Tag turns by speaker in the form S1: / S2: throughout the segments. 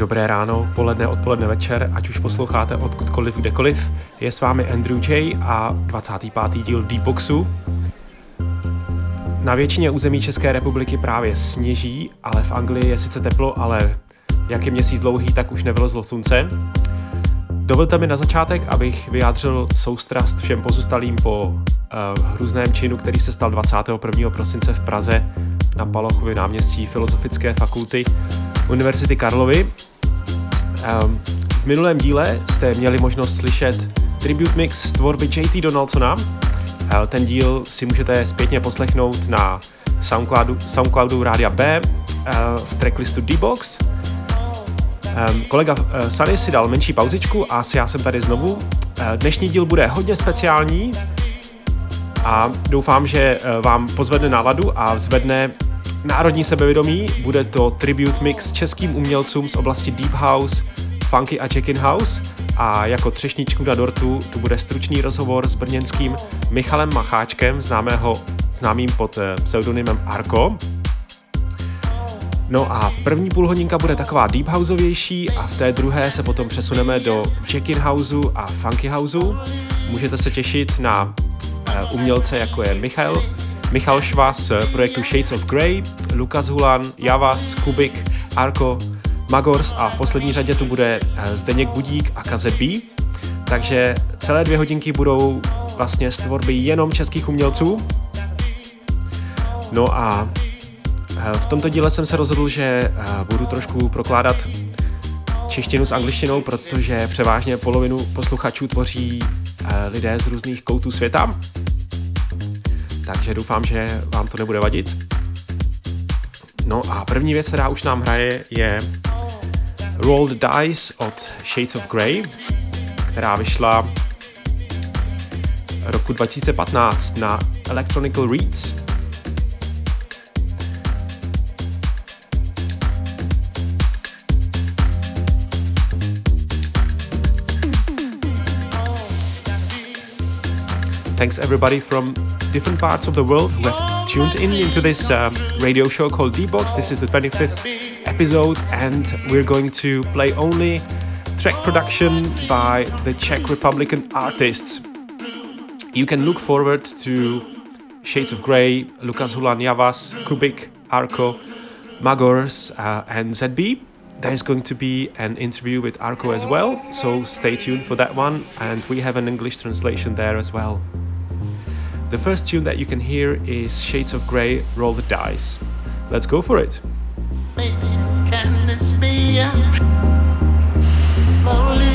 S1: Dobré ráno, poledne, odpoledne, večer, ať už posloucháte odkudkoliv, kdekoliv. Je s vámi Andrew J. a 25. díl D-Boxu. Na většině území České republiky právě sněží, ale v Anglii je sice teplo, ale jak je měsíc dlouhý, tak už nevylezlo slunce. Dovolte mi na začátek, abych vyjádřil soustrast všem pozůstalým po uh, hrůzném činu, který se stal 21. prosince v Praze na Palochově náměstí Filozofické fakulty Univerzity Karlovy. Um, v minulém díle jste měli možnost slyšet tribute mix z tvorby JT Donaldsona. Uh, ten díl si můžete zpětně poslechnout na Soundcloudu, Soundcloudu Rádia B uh, v tracklistu D-Box. Kolega uh, Sunny si dal menší pauzičku a já jsem tady znovu. Uh, dnešní díl bude hodně speciální a doufám, že uh, vám pozvedne náladu a zvedne národní sebevědomí. Bude to tribute mix českým umělcům z oblasti Deep House, Funky a Check-in House a jako třešničku na dortu tu bude stručný rozhovor s brněnským Michalem Macháčkem, známého, známým pod pseudonymem Arko. No a první půlhodinka bude taková deep houseovější a v té druhé se potom přesuneme do check-in houseu a funky houseu. Můžete se těšit na uh, umělce jako je Michal, Michal Šva z projektu Shades of Grey, Lukas Hulan, Javas, Kubik, Arko, Magors a v poslední řadě tu bude uh, Zdeněk Budík a KZB. Takže celé dvě hodinky budou vlastně z tvorby jenom českých umělců. No a v tomto díle jsem se rozhodl, že eh, budu trošku prokládat češtinu s angličtinou, protože převážně polovinu posluchačů tvoří eh, lidé z různých koutů světa. Takže doufám, že vám to nebude vadit. No a první věc, která už nám hraje, je Roll the Dice od Shades of Grey, která vyšla roku 2015 na Electronical Reads. Thanks everybody from different parts of the world who has tuned in into this um, radio show called D-Box. This is the 25th episode and we're going to play only track production by the Czech Republican artists. You can look forward to Shades of Grey, Lukas Hulan Kubik, Arco, Magors, uh, and ZB. There's going to be an interview with Arco as well, so stay tuned for that one, and we have an English translation there as well. The first tune that you can hear is Shades of Grey Roll the Dice. Let's go for it.
S2: Tohle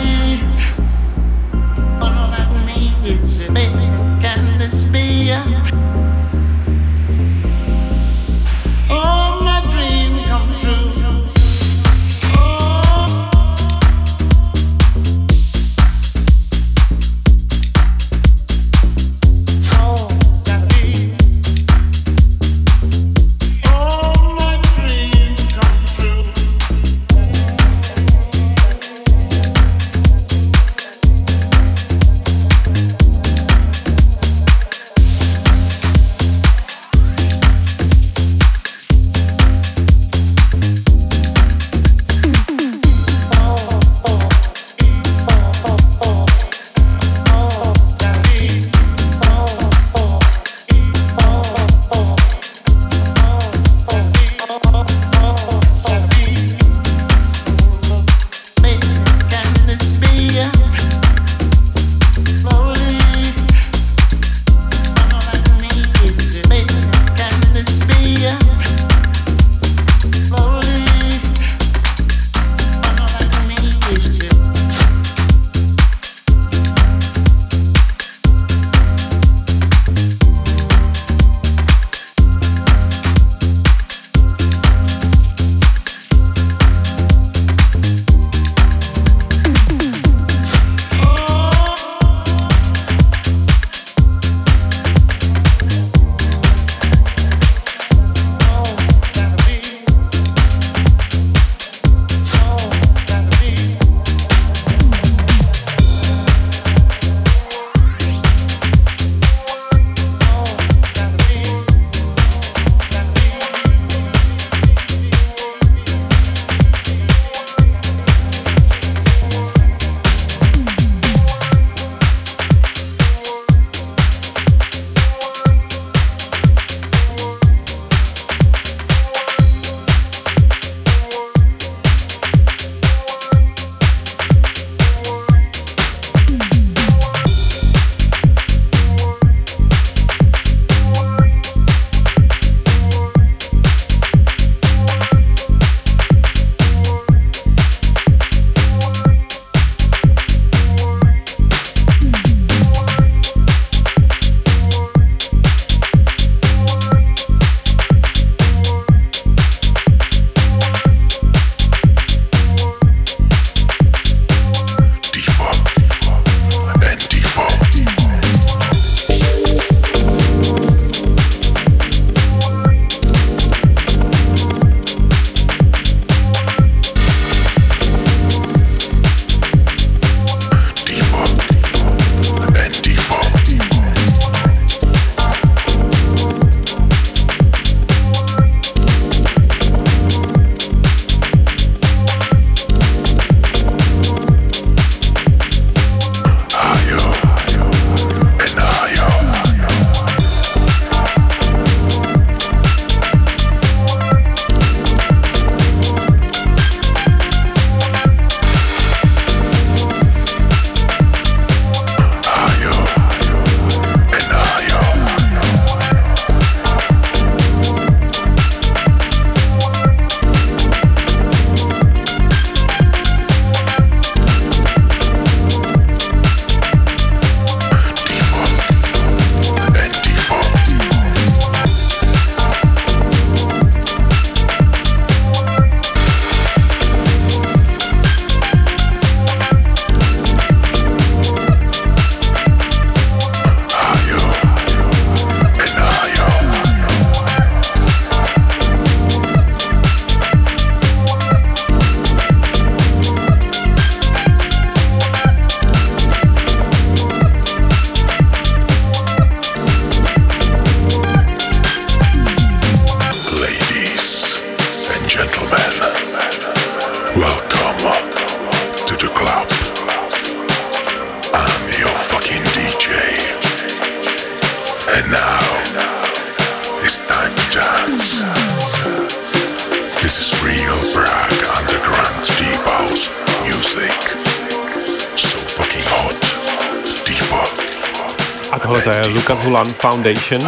S2: Hulan Foundation,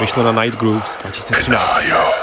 S2: vyšlo na Night Grooves 2013.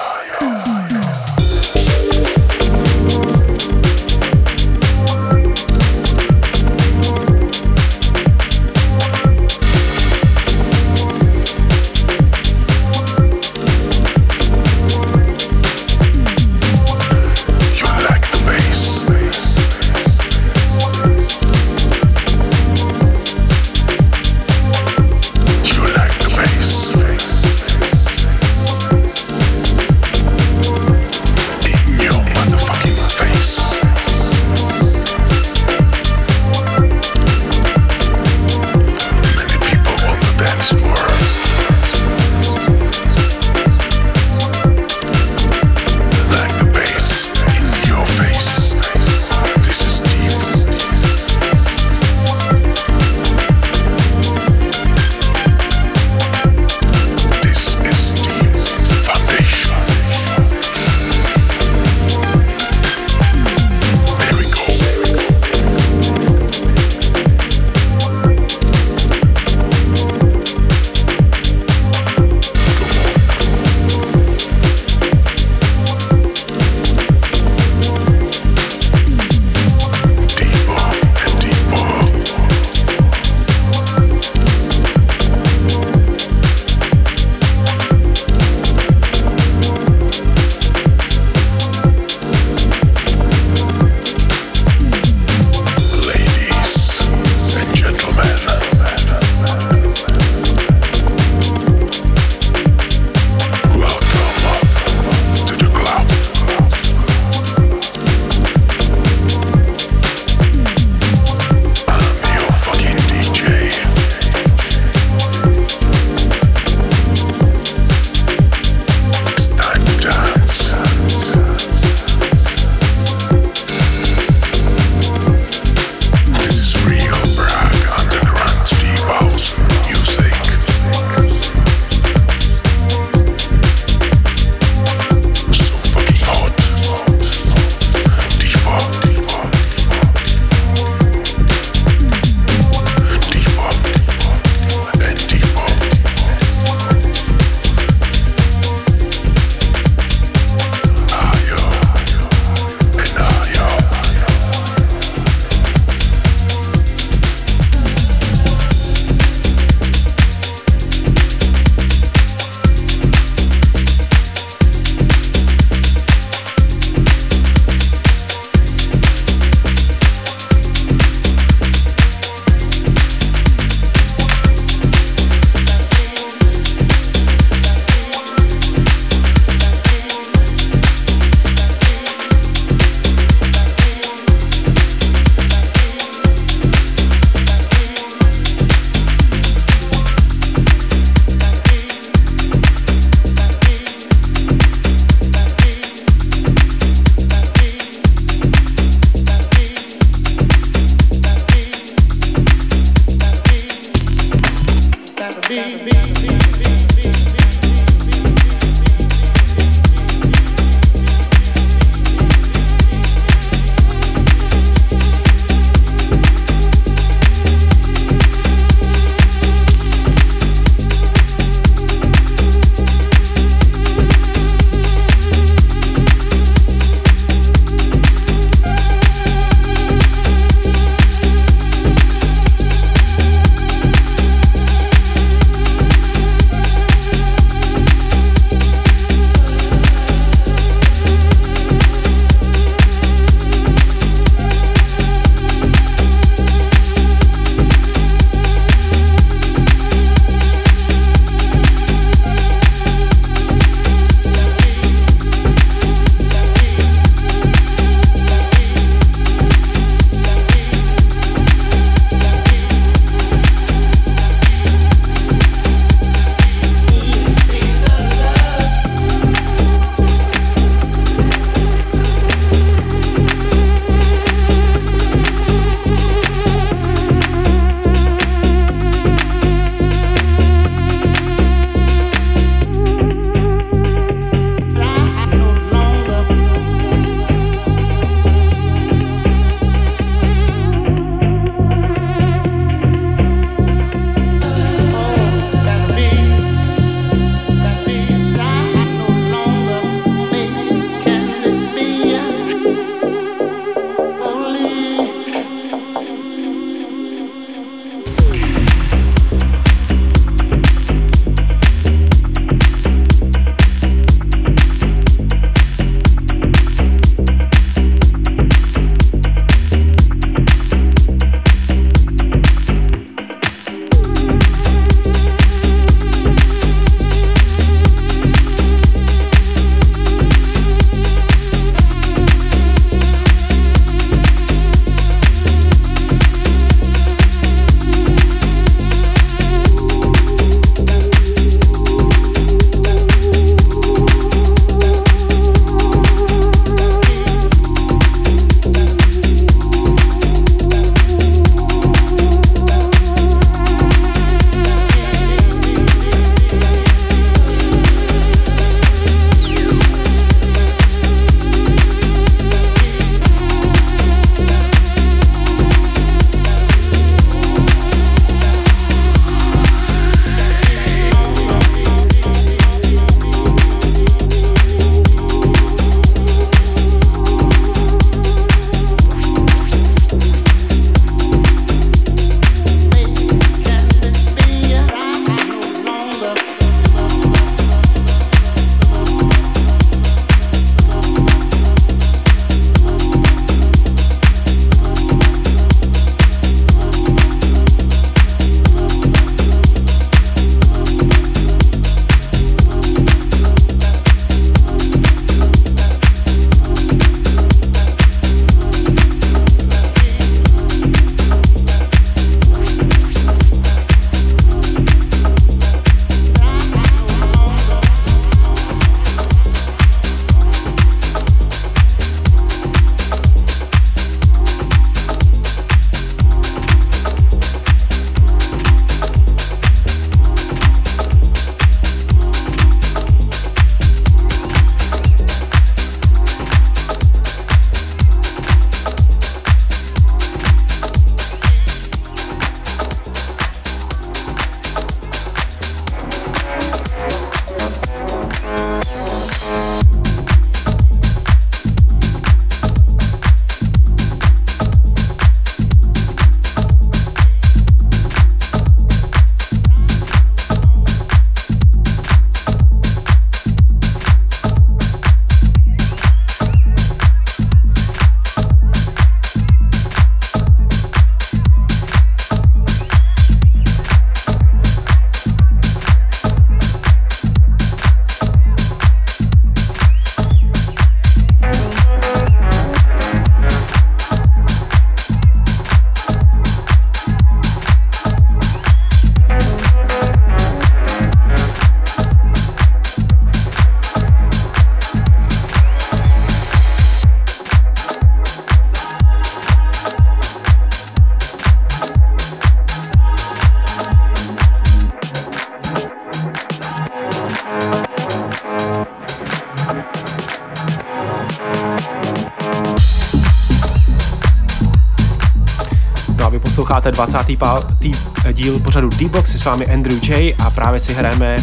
S1: 25. díl pořadu D-Box, s vámi Andrew J a právě si hrajeme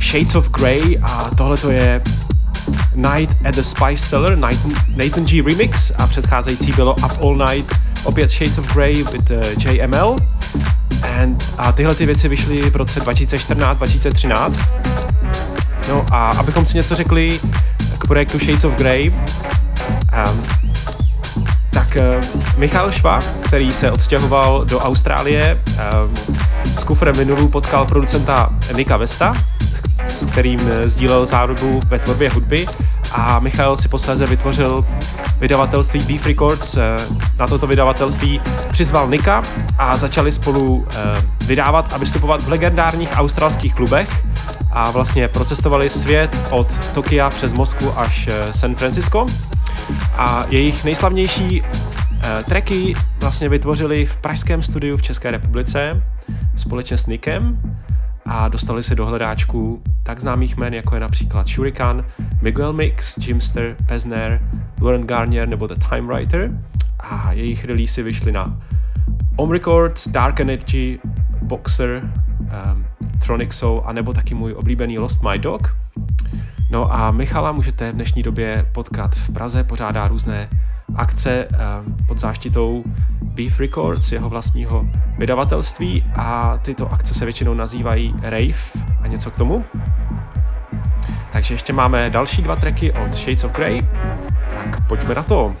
S1: Shades of Grey a tohle to je Night at the Spice Cellar, Nathan G remix a předcházející bylo Up All Night, opět Shades of Grey with uh, JML. And, a tyhle ty věci vyšly v roce 2014-2013. No a abychom si něco řekli k projektu Shades of Grey, um, Michal Šva, který se odstěhoval do Austrálie, um, s kufrem vinylů potkal producenta Nika Vesta, s kterým eh, sdílel zárubu ve tvorbě hudby a Michal si posléze vytvořil vydavatelství Beef Records. Eh, na toto vydavatelství přizval Nika a začali spolu eh, vydávat a vystupovat v legendárních australských klubech a vlastně procestovali svět od Tokia přes Moskvu až San Francisco. A jejich nejslavnější tracky vlastně vytvořili v pražském studiu v České republice společně s Nikem a dostali se do hledáčku tak známých jmen, jako je například Shurikan, Miguel Mix, Jimster, Pesner, Lauren Garnier nebo The Time Writer a jejich releasy vyšly na Om Records, Dark Energy, Boxer, um, Tronic Soul a nebo taky můj oblíbený Lost My Dog. No a Michala můžete v dnešní době potkat v Praze, pořádá různé akce um, pod záštitou Beef Records, jeho vlastního vydavatelství a tyto akce se většinou nazývají Rave a něco k tomu. Takže ještě máme další dva tracky od Shades of Grey, tak pojďme na to.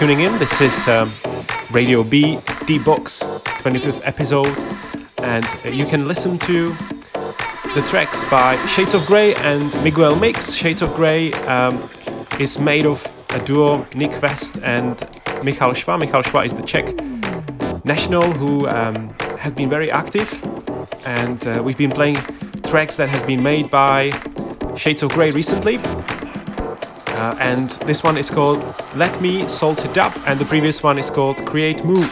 S1: Tuning in. This is um, Radio B, D Box, 25th episode, and you can listen to the tracks by Shades of Grey and Miguel Mix. Shades of Grey um, is made of a duo, Nick West and Michal Schwa. Michal Schwa is the Czech national who um, has been very active, and uh, we've been playing tracks that has been made by Shades of Grey recently. Uh, and this one is called Let Me Salt It Up, and the previous one is called Create Mood.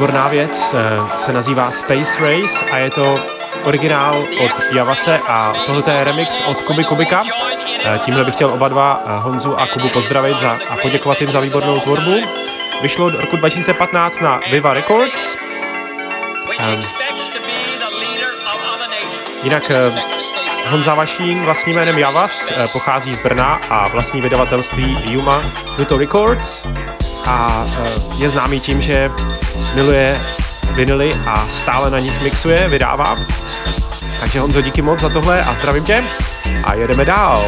S1: Výborná věc eh, se nazývá Space Race a je to originál od Javase a tohle je remix od Kuby Kubika. Eh, tímhle bych chtěl oba dva, eh, Honzu a Kubu, pozdravit za, a poděkovat jim za výbornou tvorbu. Vyšlo od roku 2015 na Viva Records. Um, jinak Honza Vašín vlastním jménem Javas pochází z Brna a vlastní vydavatelství Yuma Nuto Records a je známý tím, že miluje vinily a stále na nich mixuje, vydává. Takže Honzo, díky moc za tohle a zdravím tě a jedeme dál.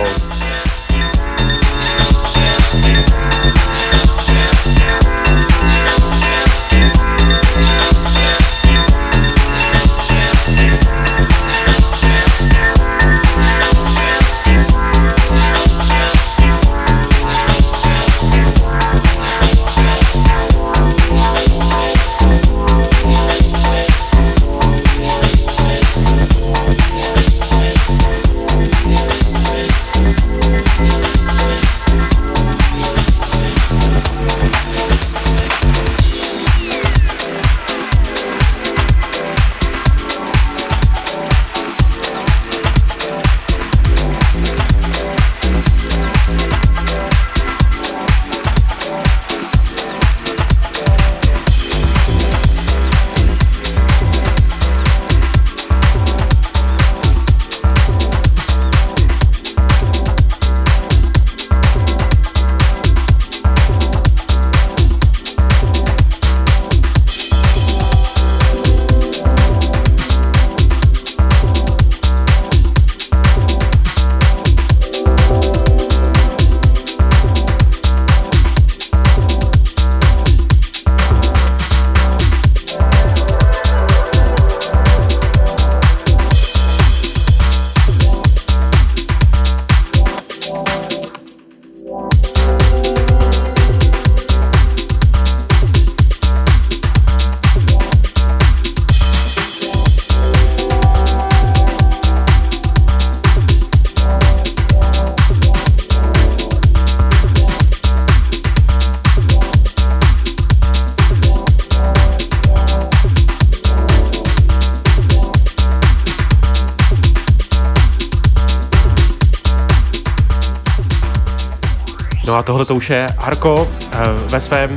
S1: A tohle to už je Arko eh, ve svém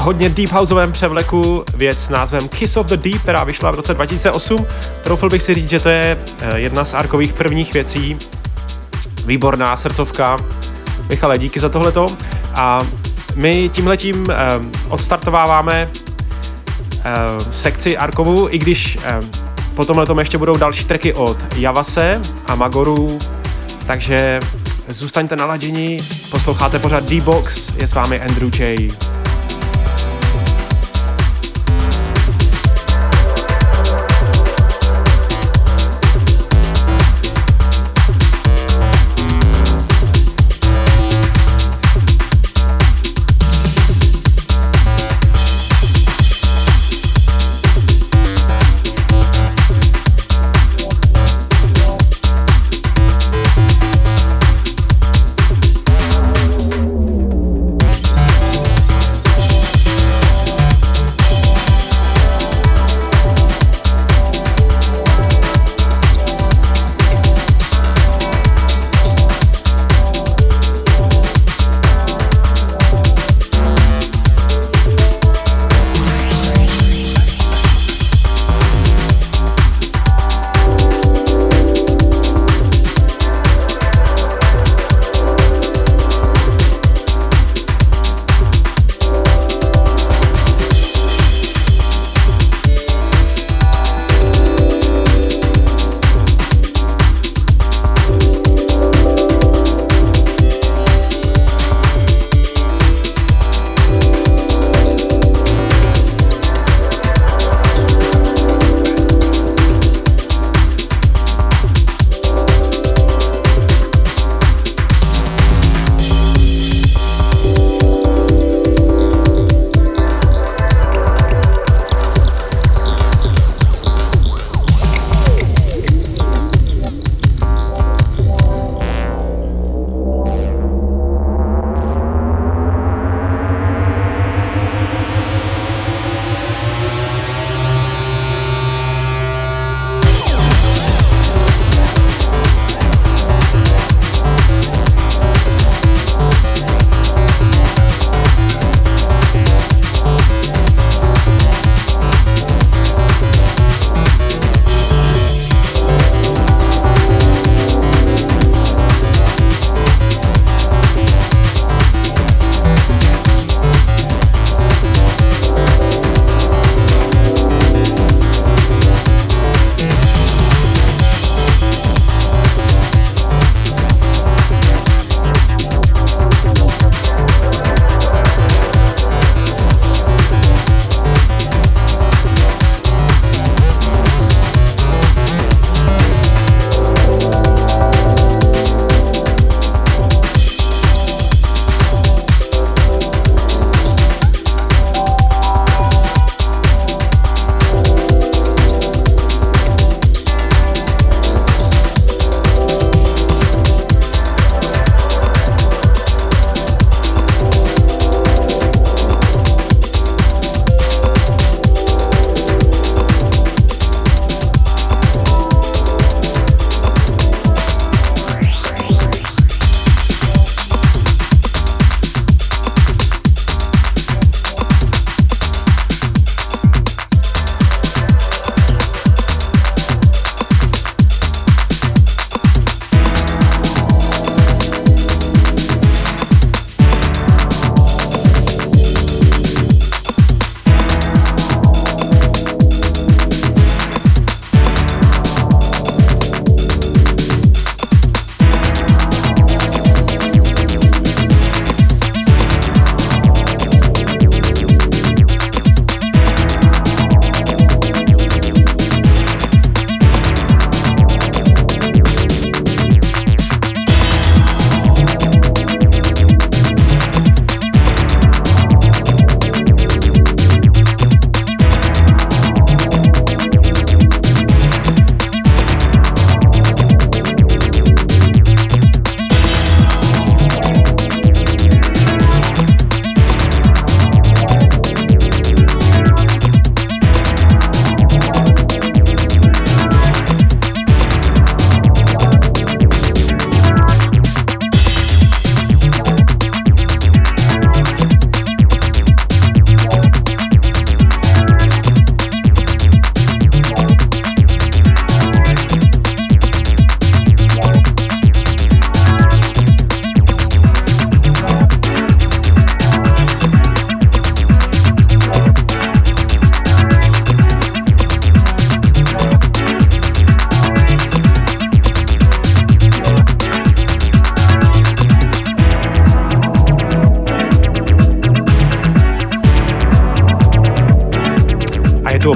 S1: hodně deep houseovém převleku věc s názvem Kiss of the Deep, která vyšla v roce 2008. Troufl bych si říct, že to je eh, jedna z Arkových prvních věcí. Výborná srdcovka. Michale, díky za tohleto. A my tímhletím eh, odstartováváme sekci Arkovu, i když po tomhle ještě budou další treky od Javase a Magoru, takže Zůstaňte naladěni, posloucháte pořád D-Box, je s vámi Andrew J.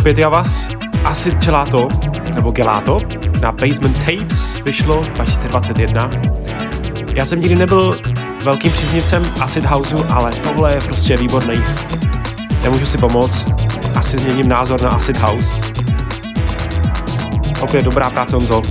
S1: opět Javas, asi Gelato, nebo Gelato, na Basement Tapes vyšlo 2021. Já jsem nikdy nebyl velkým příznivcem Acid Houseu, ale tohle je prostě výborný. Nemůžu si pomoct, asi změním názor na Acid House. Opět dobrá práce Honzo.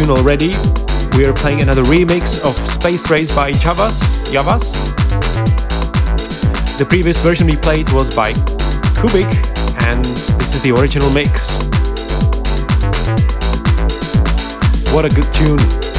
S1: Tune already, we are playing another remix of Space Race by Javas. Javas. The previous version we played was by Kubik, and this is the original mix. What a good tune!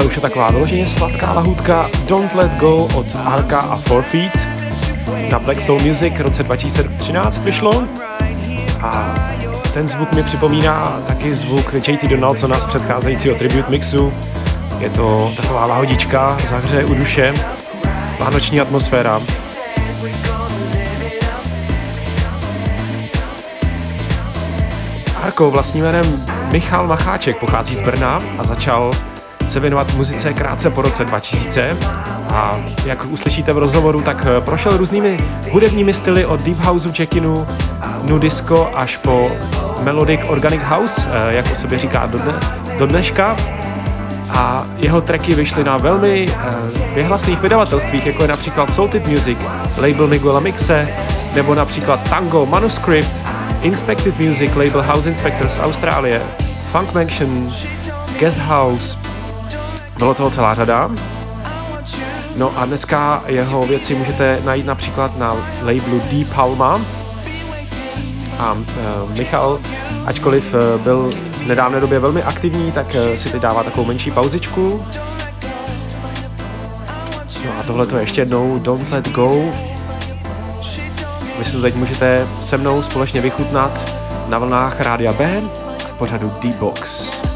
S1: Tohle už je taková vyloženě sladká lahůdka Don't Let Go od Arka a Four Feet. Na Black Soul Music v roce 2013 vyšlo a ten zvuk mi připomíná taky zvuk JT Donaldsona z předcházejícího tribute mixu. Je to taková lahodička, zahřeje u duše, vánoční atmosféra. Arko vlastním jménem Michal Macháček pochází z Brna a začal se věnovat muzice krátce po roce 2000 a jak uslyšíte v rozhovoru, tak eh, prošel různými hudebními styly od Deep Houseu, Checkinu, Nu Disco až po Melodic Organic House, eh, jak o sobě říká do, dne, do dneška. A jeho tracky vyšly na velmi eh, vyhlasných vydavatelstvích, jako je například Salted Music, label Miguela Mixe, nebo například Tango Manuscript, Inspected Music, label House Inspectors Austrálie, Funk Mansion, Guest House, bylo toho celá řada. No a dneska jeho věci můžete najít například na labelu D Palma. A e, Michal, ačkoliv e, byl v nedávné době velmi aktivní, tak e, si teď dává takovou menší pauzičku. No a tohle to ještě jednou Don't Let Go. Vy si to teď můžete se mnou společně vychutnat na vlnách Rádia B v pořadu D-Box.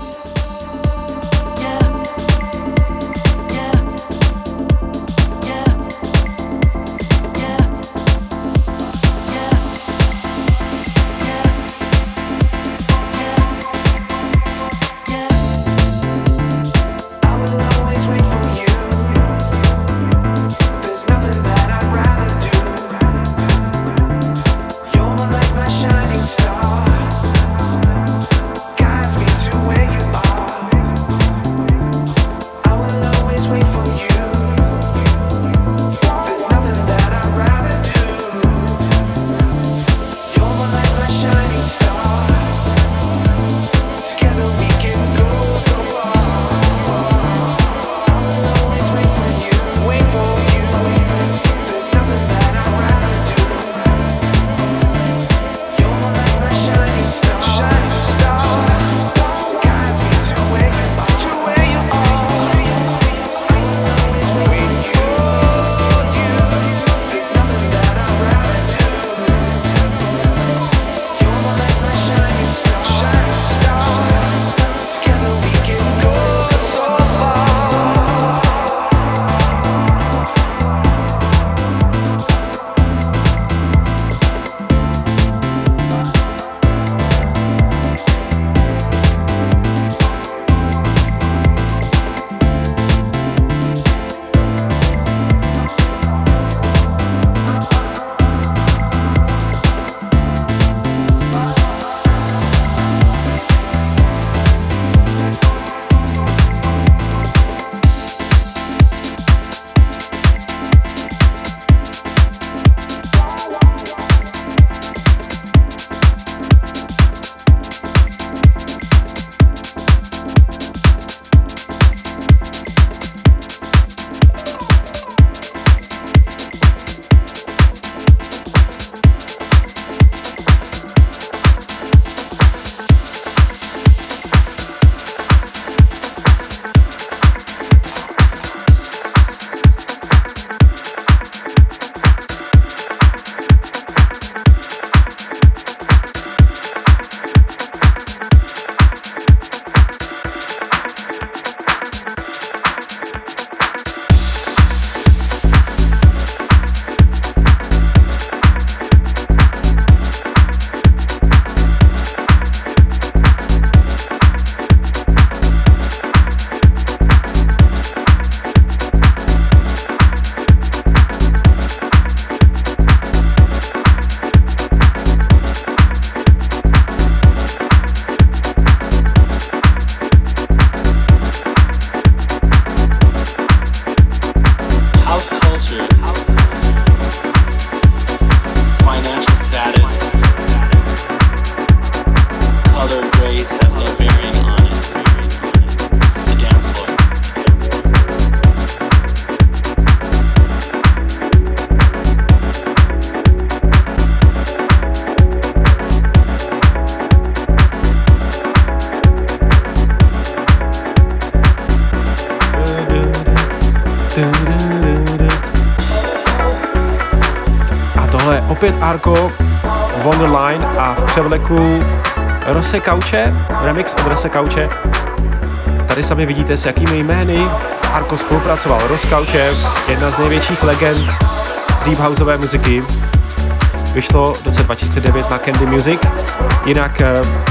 S1: Opět Arko, Wonderline a v převleku Rose Kauče, remix od Rose Kauče. Tady sami vidíte, s jakými jmény Arko spolupracoval. Rose Kauče, jedna z největších legend deep houseové muziky. Vyšlo v roce 2009 na Candy Music. Jinak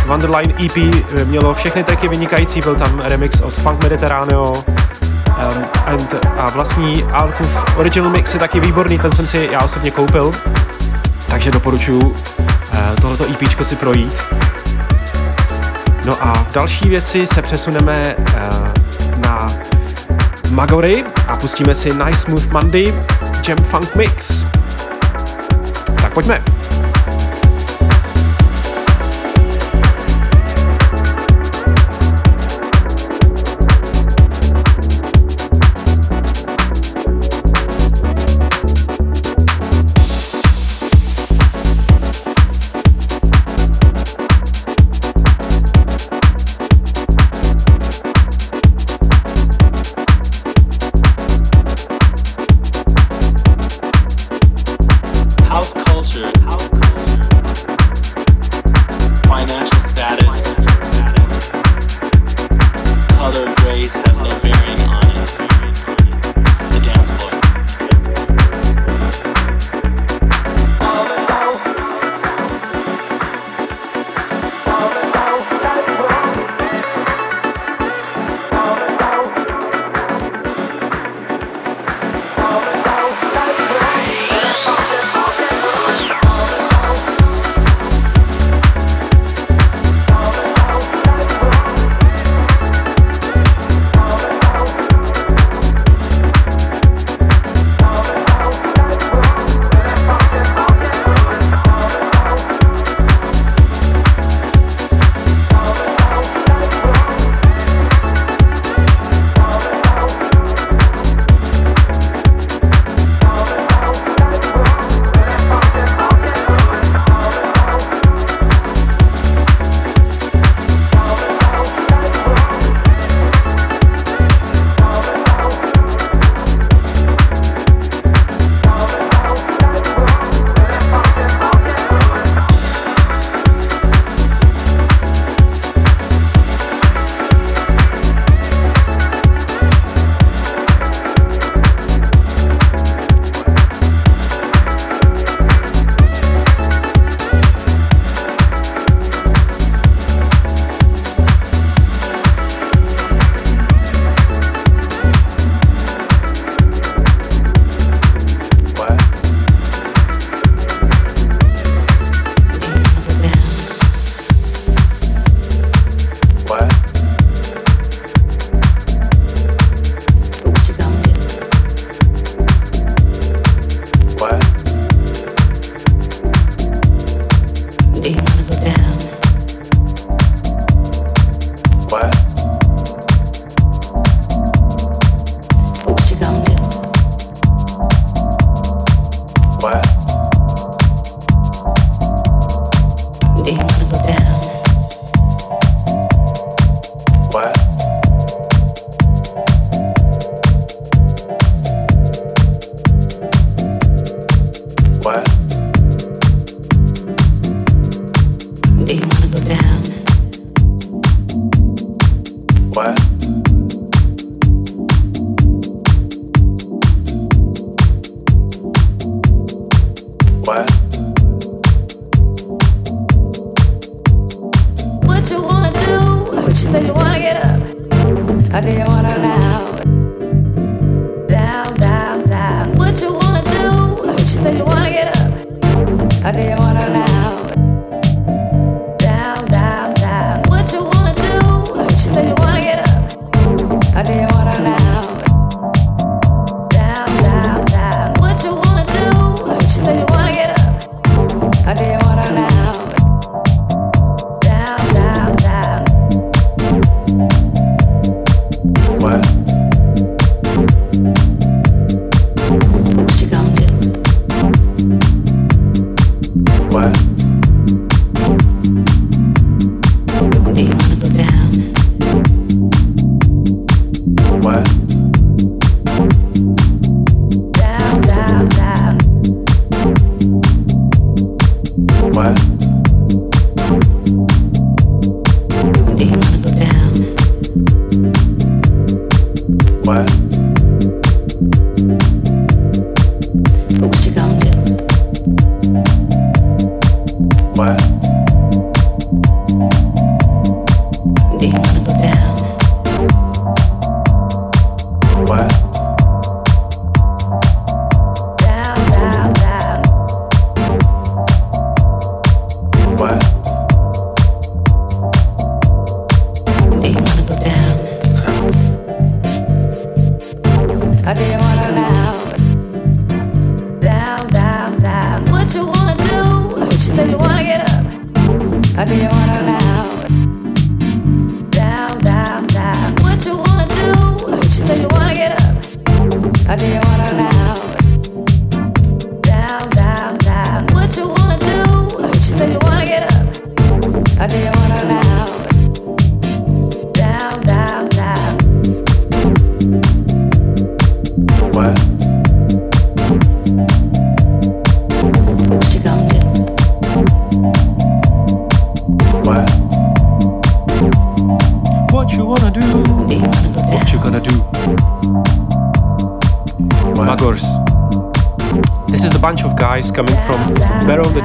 S1: Wonderline EP mělo všechny tracky vynikající, byl tam remix od Funk Mediterraneo, um, and, a vlastní Arkův original mix je taky výborný, ten jsem si já osobně koupil, takže doporučuji uh, tohleto EP si projít. No a v další věci se přesuneme uh, na Magory a pustíme si Nice Smooth Monday Jam Funk Mix. Tak pojďme.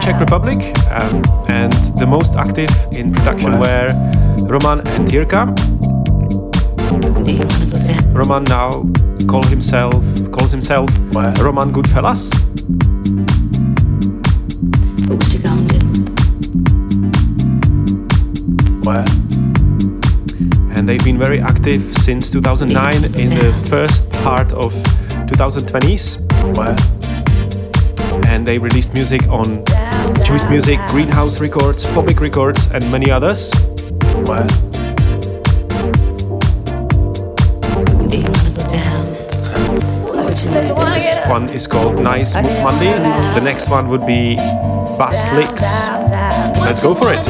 S1: Czech Republic, um, and the most active in production were Roman and Tirka. Roman now call himself calls himself Roman Goodfellas. And they've been very active since 2009 in the first part of 2020s. And they released music on Juice Music, Greenhouse Records, Phobic Records, and many others. What? This one is called Nice Move Monday. The next one would be Bass Licks. Let's go for it.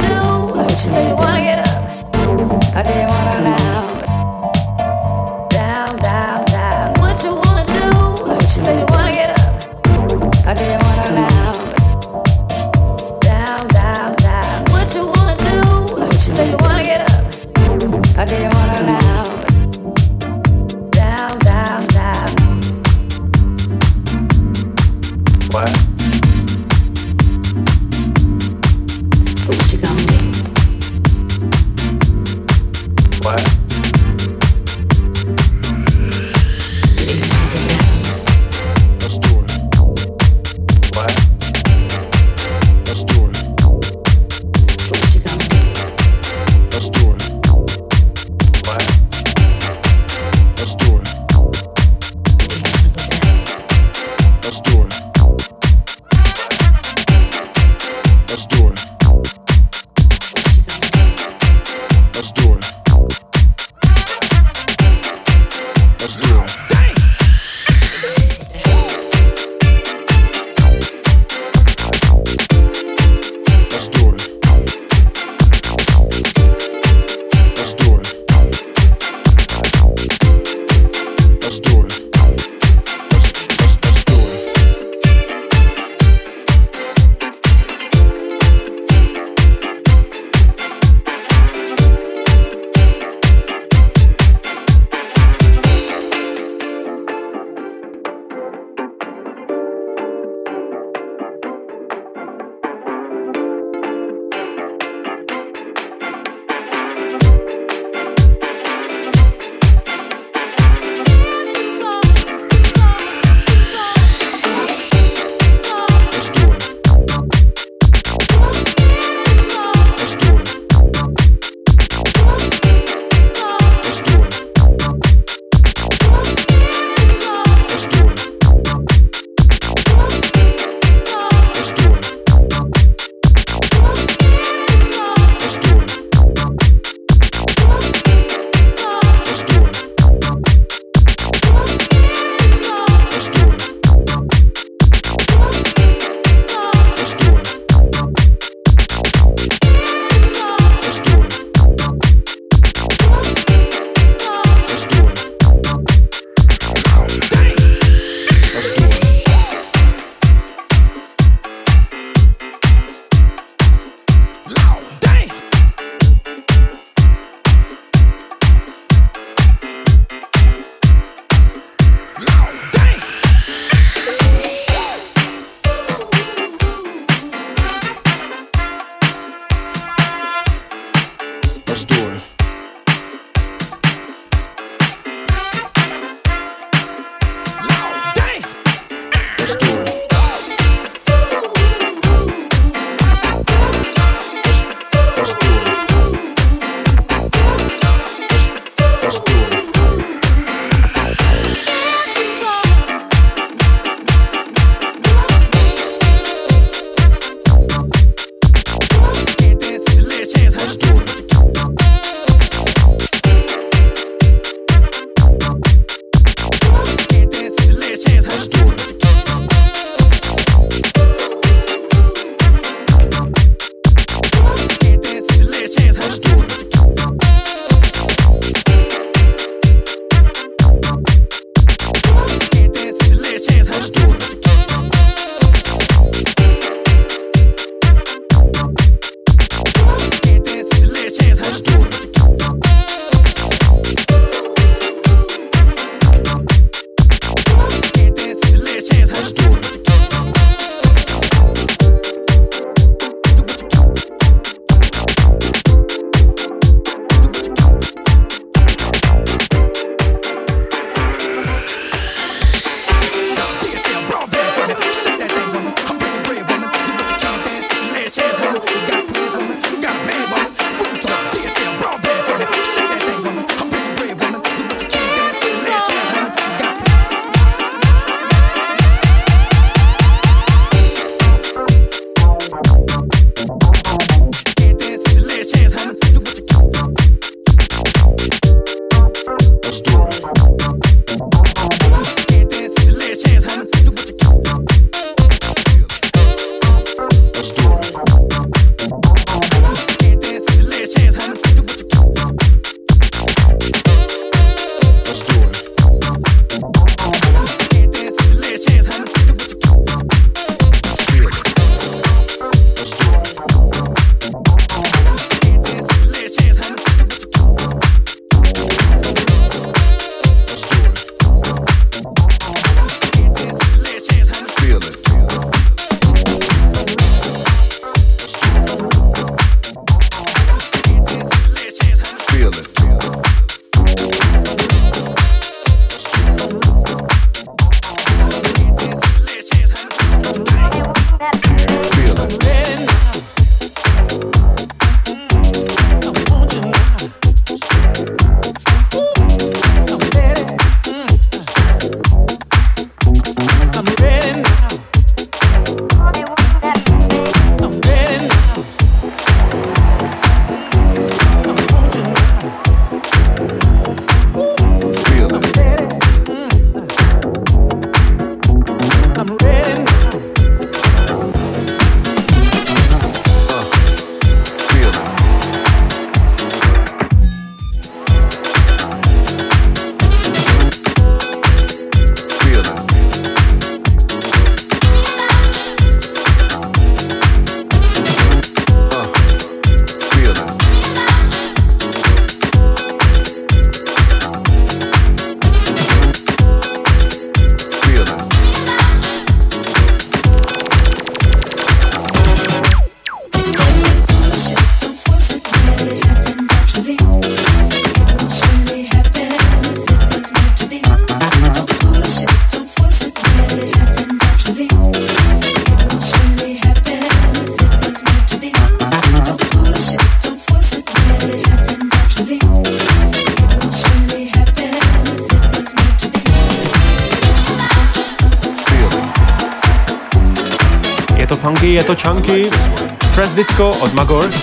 S3: Disco od Magors.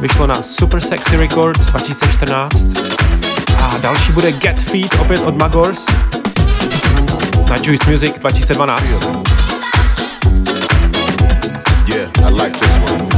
S3: Vyšlo na Super Sexy Records 2014. A další bude Get Feet opět od Magors na Juice Music 2012. Yeah, I like this one.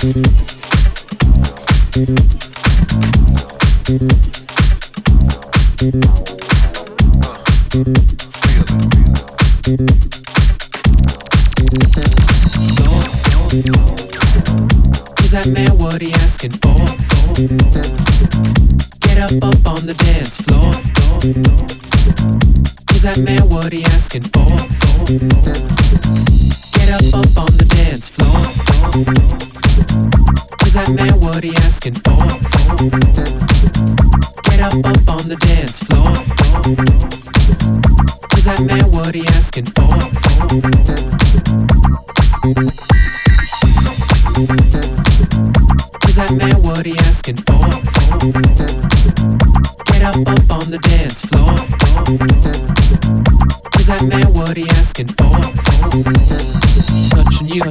S3: Thank you.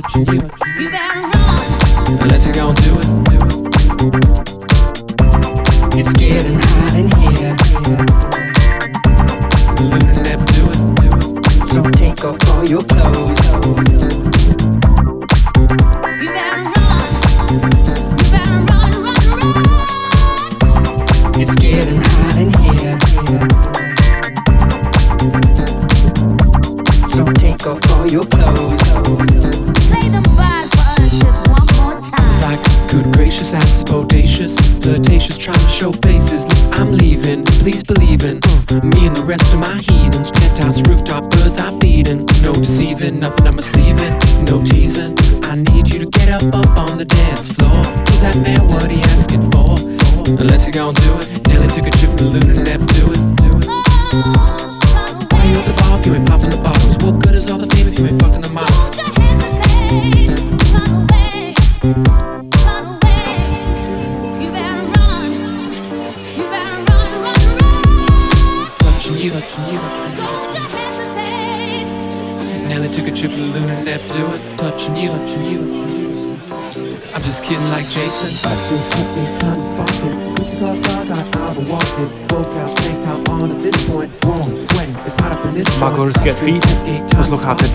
S3: Thank you.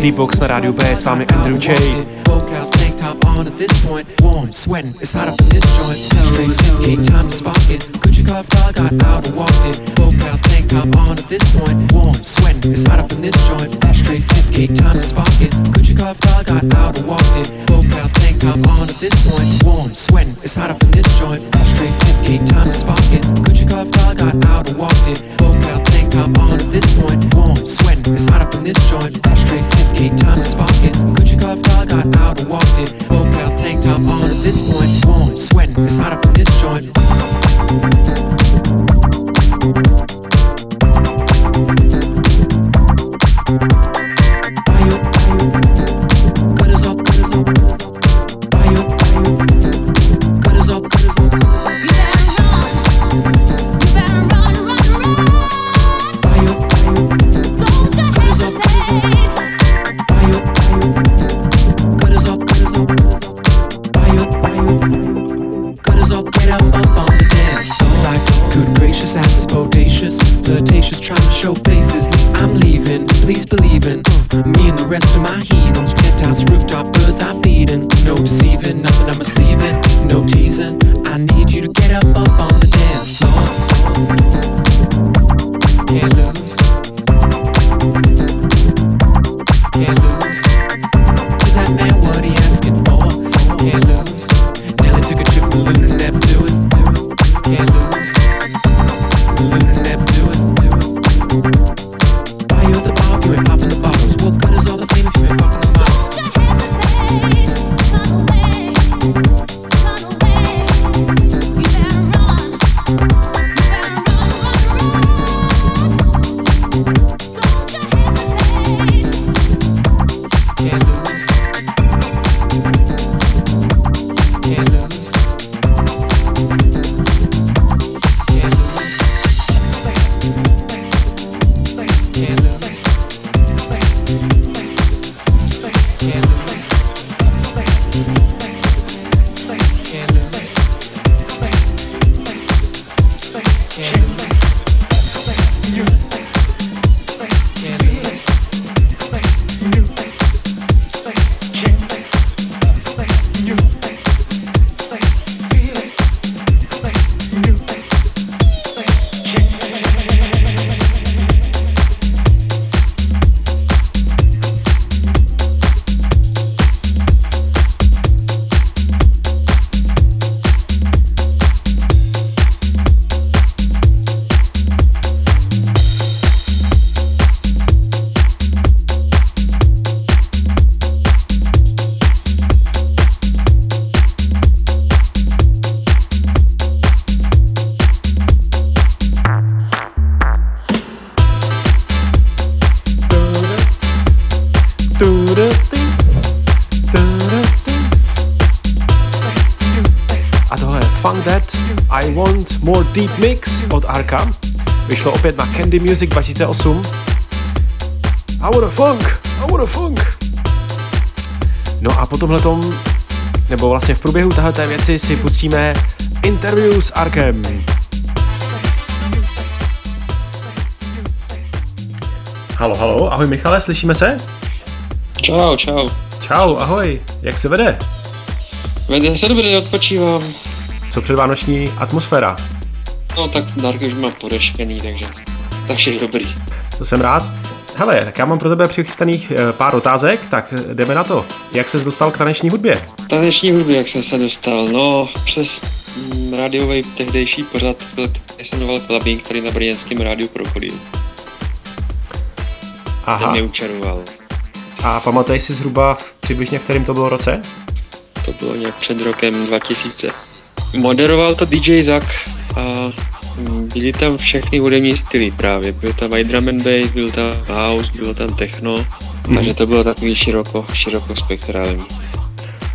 S1: Beatbox na rádiu B, s vámi Andrew J.
S3: No teasing. I need you to get up, up on the
S1: Indie Music 2008. I wanna funk, I wanna funk. No a po tomhletom, nebo vlastně v průběhu tahleté věci si pustíme interview s Arkem. Halo, halo, ahoj Michale, slyšíme se?
S4: Čau, čau.
S1: Čau, ahoj, jak se vede?
S4: Vede se dobře, odpočívám.
S1: Co předvánoční atmosféra?
S4: No tak Dark už má podeškený, takže takže dobrý.
S1: To jsem rád. Hele, tak já mám pro tebe přichystaných eh, pár otázek, tak eh, jdeme na to. Jak se dostal k taneční hudbě?
S4: Taneční hudbě, jak jsem se dostal? No, přes mm, rádiový tehdejší pořad, který se jmenoval Clubbing, který na brněnském rádiu prochodil.
S1: Aha.
S4: Ten mě učaroval.
S1: A pamatuješ si zhruba v přibližně v kterém to bylo roce?
S4: To bylo nějak před rokem 2000. Moderoval to DJ Zak, byly tam všechny hudební styly právě. Byl tam i drum and bass, byl tam house, bylo tam techno, mm-hmm. takže to bylo takový široko, široko spektrální.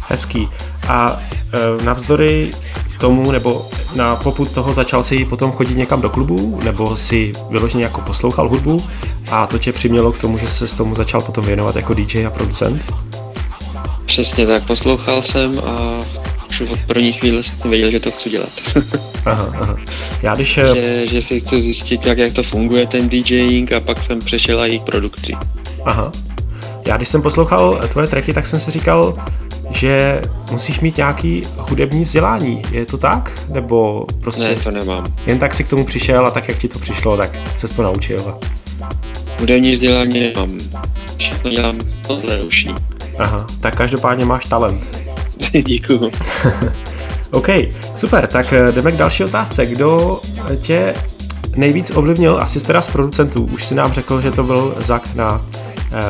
S1: Hezký. A e, navzdory tomu, nebo na poput toho začal si potom chodit někam do klubu, nebo si vyloženě jako poslouchal hudbu a to tě přimělo k tomu, že se s tomu začal potom věnovat jako DJ a producent?
S4: Přesně tak, poslouchal jsem a už od první chvíle jsem věděl, že to chci dělat.
S1: Aha, aha. Já když... eh,
S4: že, že si chci zjistit, jak, jak to funguje ten DJing a pak jsem přešel i k produkci.
S1: Aha. Já když jsem poslouchal tvoje tracky, tak jsem si říkal, že musíš mít nějaký hudební vzdělání. Je to tak? Nebo prostě
S4: Ne, to nemám.
S1: jen tak si k tomu přišel a tak, jak ti to přišlo, tak se to naučil?
S4: Hudební vzdělání nemám. Všechno dělám podle uší.
S1: Aha, tak každopádně máš talent.
S4: Děkuju.
S1: OK, super, tak eh, jdeme k další otázce. Kdo tě nejvíc ovlivnil, asi teda z producentů, už si nám řekl, že to byl Zak na eh,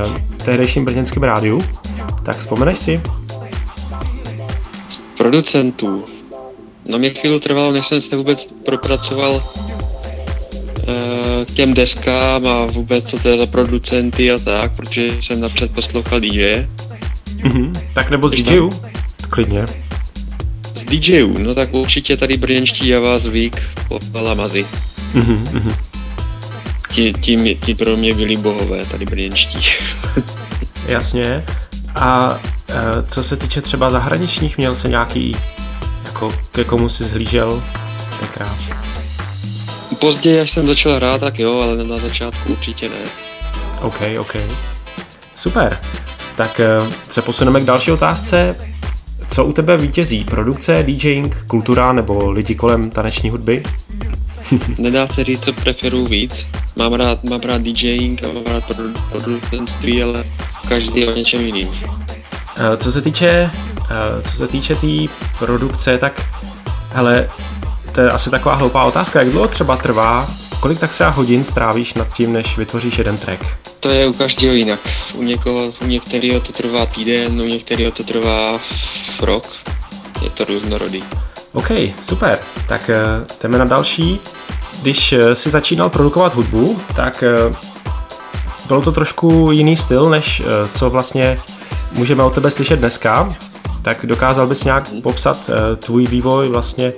S1: tehdejším brněnském rádiu, tak vzpomeneš si?
S4: Producentů. No mě chvíli trvalo, než jsem se vůbec propracoval eh, k těm deskám a vůbec co to je za producenty a tak, protože jsem napřed poslouchal DJ.
S1: Mhm. Tak nebo z DJů? Klidně.
S4: Z DJů, no tak určitě tady brněnští Java Zvík, Popela Mazy.
S1: Mhm, mhm.
S4: Ti, ti, ti pro mě byli bohové, tady brněnští.
S1: Jasně. A eh, co se týče třeba zahraničních, měl se nějaký, jako ke komu si zhlížel tenkrát?
S4: Později, až jsem začal hrát, tak jo, ale na začátku určitě ne.
S1: OK, OK. Super. Tak eh, se posuneme k další otázce. Co u tebe vítězí? Produkce, DJing, kultura nebo lidi kolem taneční hudby?
S4: Nedá se říct, co preferuju víc. Mám rád, mám rád DJing a mám rád produ- producentství, ale každý o něčem jiným.
S1: Eh, Co se týče, eh, co se týče té tý produkce, tak hele, to je asi taková hloupá otázka. Jak dlouho třeba trvá, kolik tak třeba hodin strávíš nad tím, než vytvoříš jeden track?
S4: To je u každého jinak. U někoho, u některého to trvá týden, u některého to trvá rok. Je to různorodý.
S1: OK, super. Tak eh, jdeme na další. Když eh, si začínal produkovat hudbu, tak eh, bylo to trošku jiný styl, než co vlastně můžeme o tebe slyšet dneska. Tak dokázal bys nějak popsat tvůj vývoj vlastně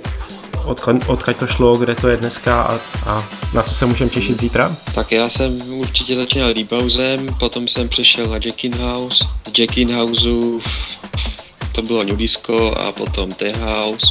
S1: odkud, to šlo, kde to je dneska a, a na co se můžeme těšit zítra?
S4: Tak já jsem určitě začínal Deephousem, potom jsem přešel na Jackin House. Z Jackin Houseu to bylo New Disco a potom T-House.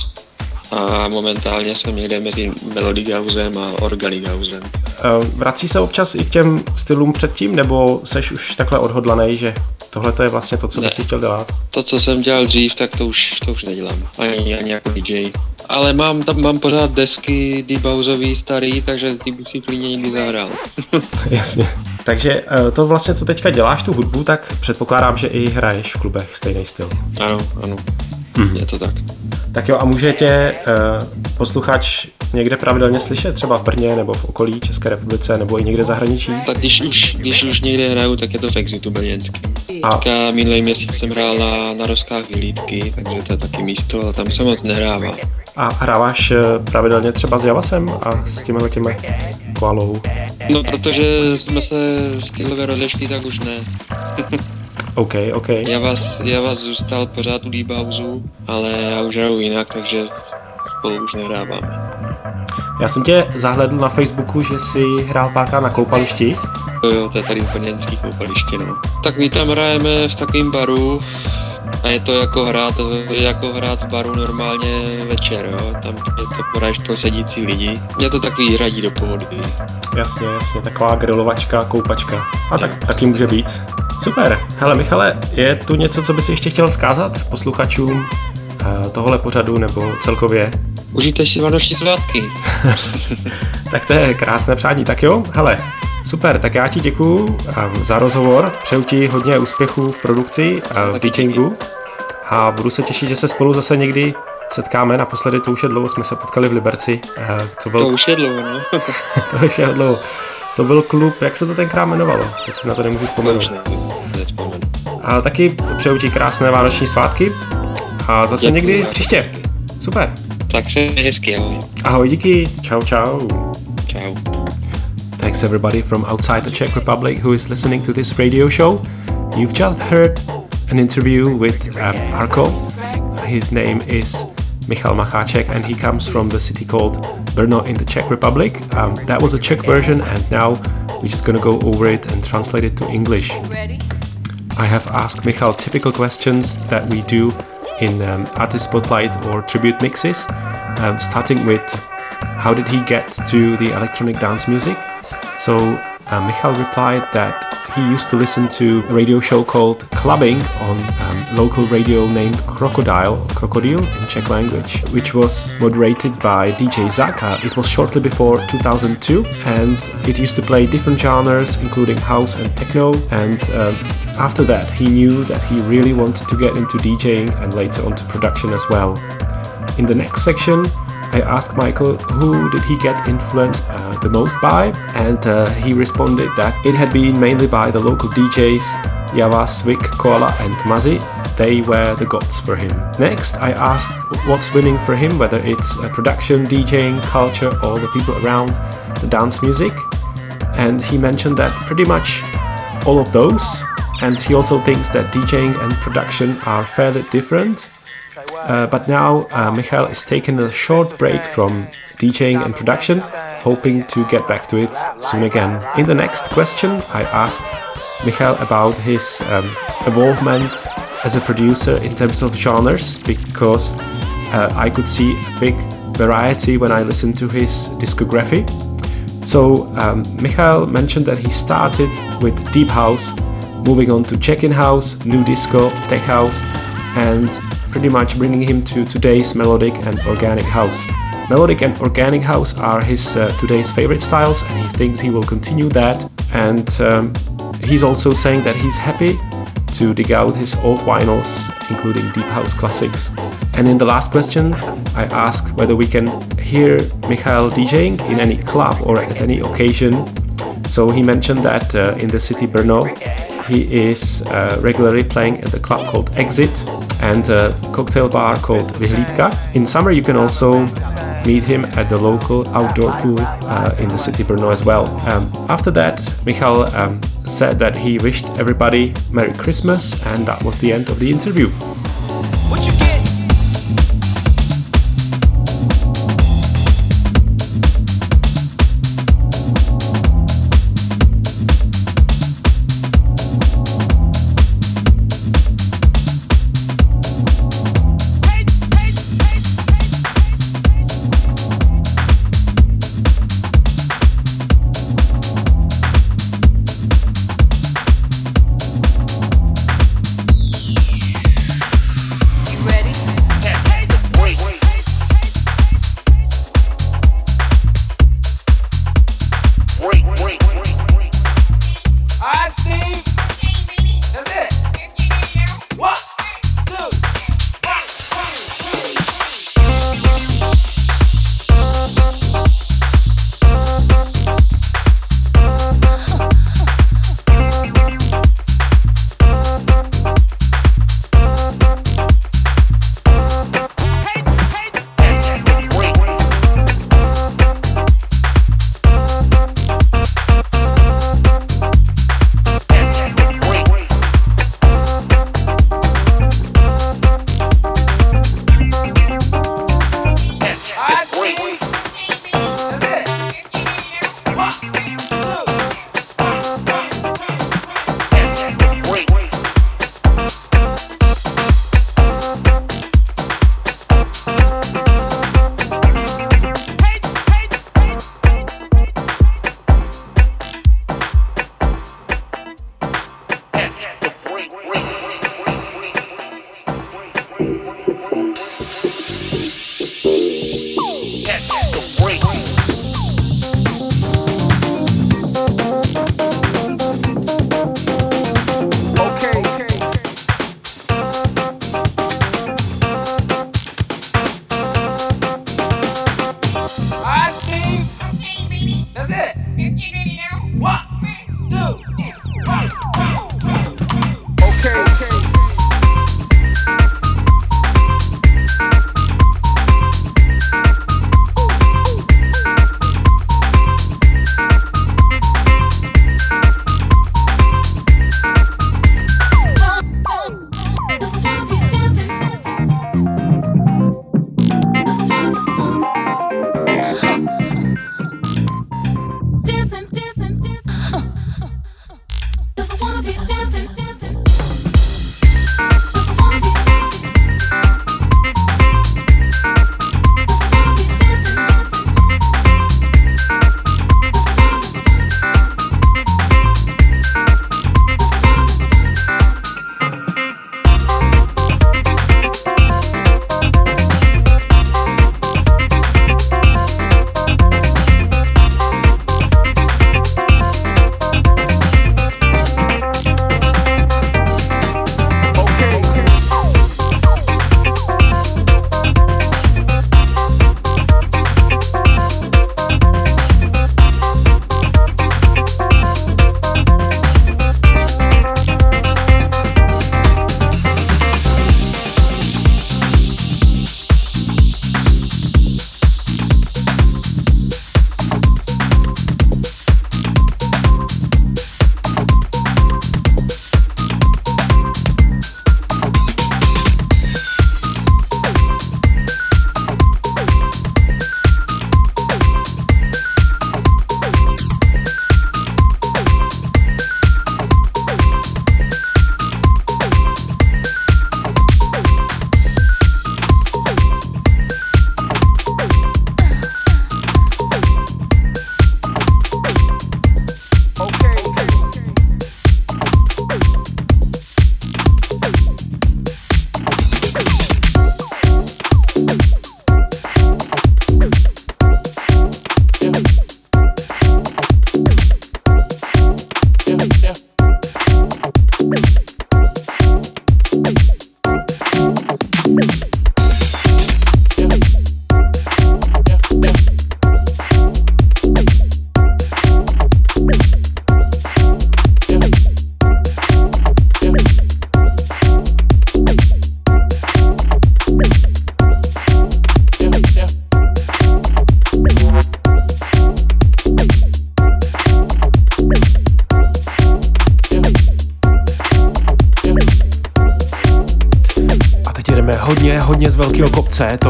S4: A momentálně jsem někde mezi Melody Housem a Organic Housem.
S1: Eh, Vrací se občas i k těm stylům předtím, nebo seš už takhle odhodlaný, že tohle to je vlastně to, co bys
S4: Ne.
S1: si chtěl dělat?
S4: To, co jsem dělal dřív, tak to už, to už nedělám. Ani, ani jako DJ. Ale mám tam mám pořád desky deep houseový starý, takže ty bych si klidně někdy zahrál.
S1: Jasně. Takže eh, to vlastně, co teďka děláš, tu hudbu, tak předpokládám, že i hraješ v klubech stejný styl.
S4: Ano, ano. Je to tak.
S1: Tak jo, a může tě eh, posluchač někde pravidelně slyšet, třeba v Brně nebo v okolí České republice nebo i někde v zahraničí?
S4: Tak když už, když už někde hraju, tak je to v Exitu brněnský.
S1: A
S4: Teďka minulý měsíc jsem hrál na, na Rozkách vyhlídky, takže to je taky místo, ale tam se moc nehrává.
S1: A hráváš eh, pravidelně třeba s Javasem a s těmi těmi koalou?
S4: No, protože jsme se stylové rozešli, tak už ne.
S1: OK, OK.
S4: Já vás, já vás zůstal pořád u Deep Houseu, ale já už hraju jinak, takže spolu už nehráváme.
S1: Já jsem tě zahledl na Facebooku, že jsi hrál párkrát na koupališti.
S4: Jo, jo, to je tady brněnský koupaliště, no. Tak my tam hrajeme v takovém baru a je to jako hrát, jako hrát v baru normálně večer, jo. Tam je to poráž pro sedící lidi. Mě to takový radí do pohody.
S1: Jasně, jasně, taková grilovačka, koupačka. A tak taky může být. Super. Hele, Michale, je tu něco, co bys ještě chtěl vzkázat posluchačům eh, tohle pořadu nebo celkově?
S4: Užijte si vánoční svátky.
S1: Tak to je krásné přání. Tak jo, hele, super, tak já ti děkuju um, za rozhovor, přeju ti hodně úspěchů v produkci a v
S4: Taky
S1: DJingu a budu se těšit, že se spolu zase někdy setkáme. Naposledy to už je dlouho, jsme se potkali v Liberci, eh, co
S4: To
S1: byl,
S4: už je dlouho, no.
S1: to už je dlouho. To byl klub, jak se to tenkrát jmenovalo? Teď si na to nemůžu
S4: To
S1: vzpomenout. A taky přeju ti krásné vánoční svátky a zase
S4: Děkuji.
S1: někdy příště. Super.
S4: Tak se hezky, ahoj.
S1: Ahoj, díky. Čau, čau.
S4: Čau.
S1: Thanks everybody from outside the Czech Republic who is listening to this radio show. You've just heard an interview with Arko. His name is Michal Macháček, and he comes from the city called Brno in the Czech Republic. Um, that was a Czech version, and now we're just gonna go over it and translate it to English. I have asked Michal typical questions that we do in um, artist spotlight or tribute mixes, um, starting with how did he get to the electronic dance music? So uh, Michal replied that he used to listen to a radio show called Clubbing on um, local radio named Crocodile, Crocodile in Czech language, which was moderated by DJ Zak. Uh, it was shortly before 2002 and it used to play different genres including house and techno and um, after that he knew that he really wanted to get into DJing and later onto production as well. In the next section, I asked Michael who did he get influenced uh, the most by, and uh, he responded that it had been mainly by the local DJs Javas, Vic, Koala, and Mazi. They were the gods for him. Next, I asked what's winning for him, whether it's uh, production, DJing, culture, or the people around the dance music. And he mentioned that pretty much all of those. And he also thinks that DJing and production are fairly different. Uh, but now uh, Michael is taking a short break from DJing and production, hoping to get back to it soon again. In the next question, I asked Michael about his um, involvement as a producer in terms of genres because uh, I could see a big variety when I listened to his discography. So um, Michael mentioned that he started with deep house, moving on to check-in house, new disco, tech house, and pretty much bringing him to today's melodic and organic house. Melodic and organic house are his uh, today's favorite styles, and he thinks he will continue that. And um, he's also saying that he's happy to dig out his old vinyls, including deep house classics. And in the last question, I asked whether we can hear Michael DJing in any club or at any occasion. So he mentioned that uh, in the city Brno, he is uh, regularly playing at the club called Exit and a cocktail bar called Vyhlídka. In summer, you can also meet him at the local outdoor pool uh, in the city Brno as well. Um, after that, Michal um, said that he wished everybody Merry Christmas, and that was the end of the interview.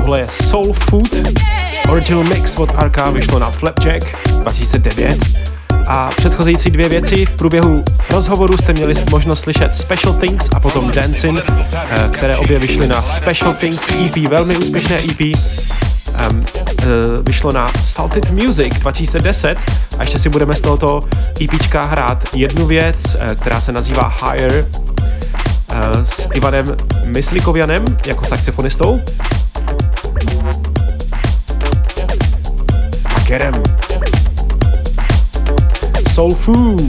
S1: Tohle je Soul Food. Original Mix od Arka vyšlo na Flapjack 2009. A předcházející dvě věci v průběhu rozhovoru jste měli možnost slyšet Special Things a potom Dancing, eh, které obě vyšly na Special Things EP, velmi úspěšné EP. Um, vyšlo na Salted Music 2010 a ještě si budeme z tohoto EPčka hrát jednu věc, eh, která se nazývá Higher eh, s Ivanem Myslikovianem jako saxofonistou. A Kerem. Soul Food.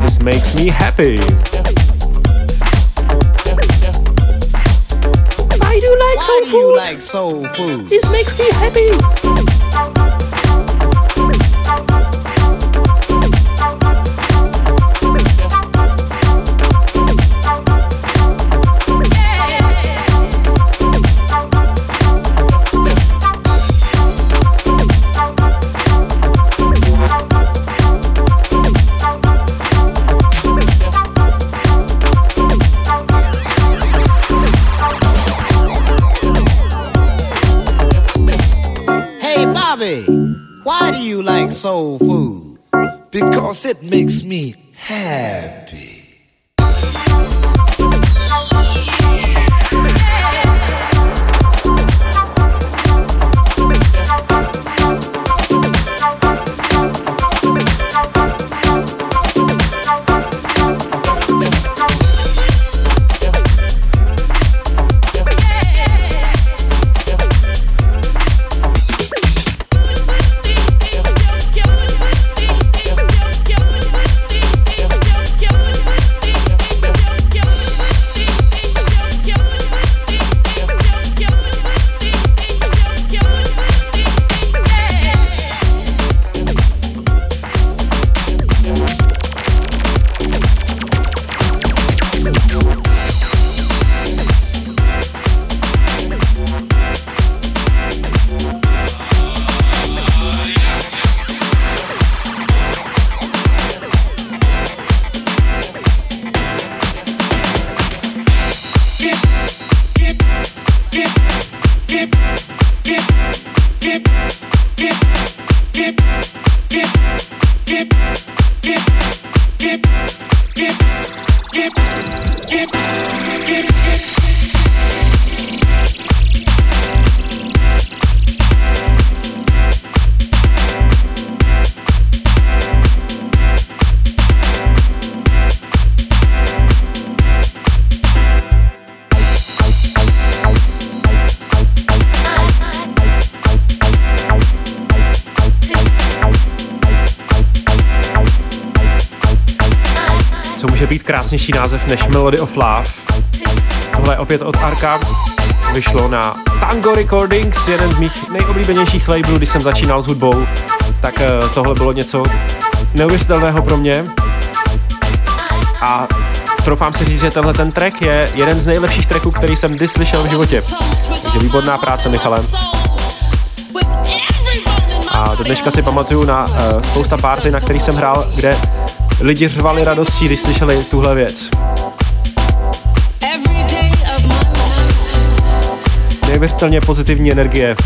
S1: This makes me happy. I do like soul
S5: Why do you like soul food?
S1: This makes me happy.
S5: Soul food?
S6: because it makes me
S1: Co může být krásnější název než Melody of Love? Tohle je opět od Arka. Vyšlo na Tango Recordings, jeden z mých nejoblíbenějších labelů, když jsem začínal s hudbou. Tak eh, tohle bylo něco neuvěřitelného pro mě. A troufám si říct, že tenhle ten track je jeden z nejlepších tracků, který jsem kdy slyšel v životě. Takže výborná práce, Michale. A do dneška si pamatuju na uh, spousta party, na kterých jsem hrál, kde lidi řvali radostí, když slyšeli tuhle věc. Neuvěřitelně pozitivní energie.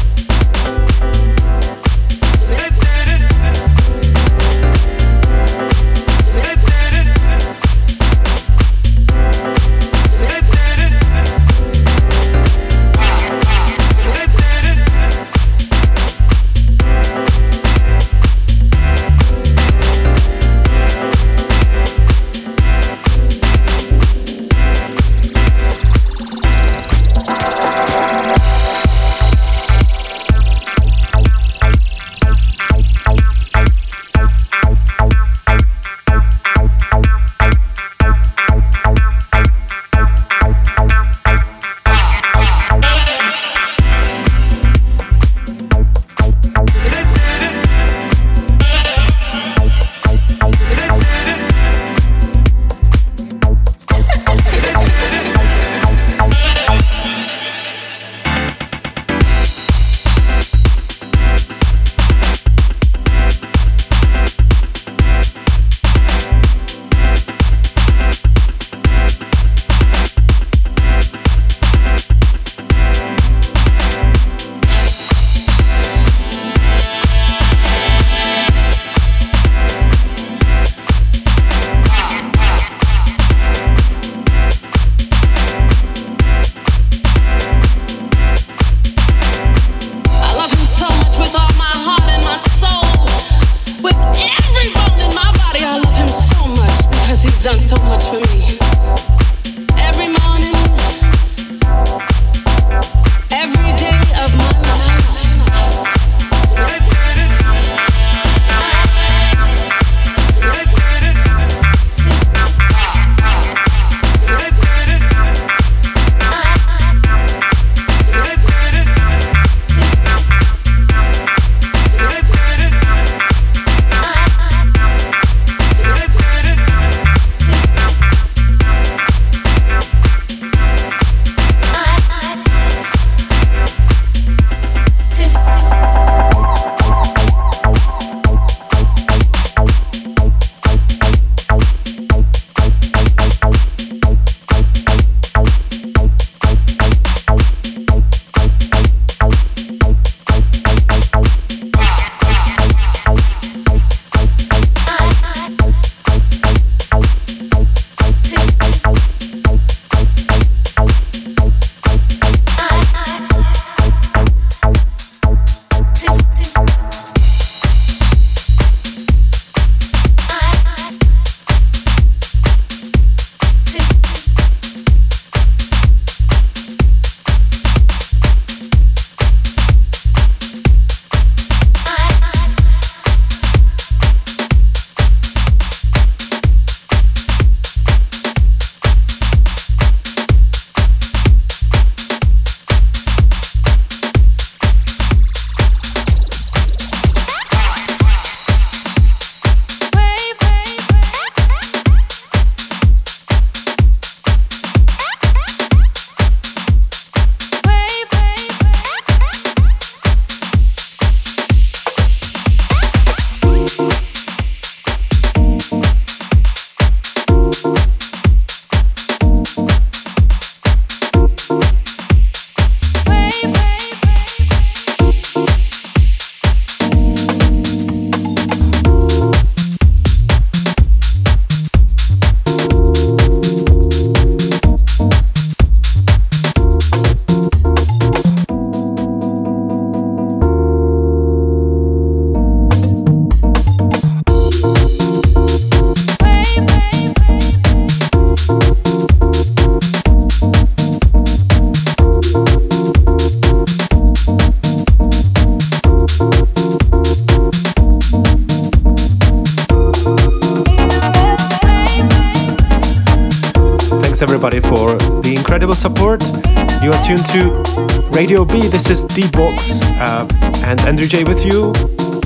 S1: Is D-Box uh, and Andrew J with you.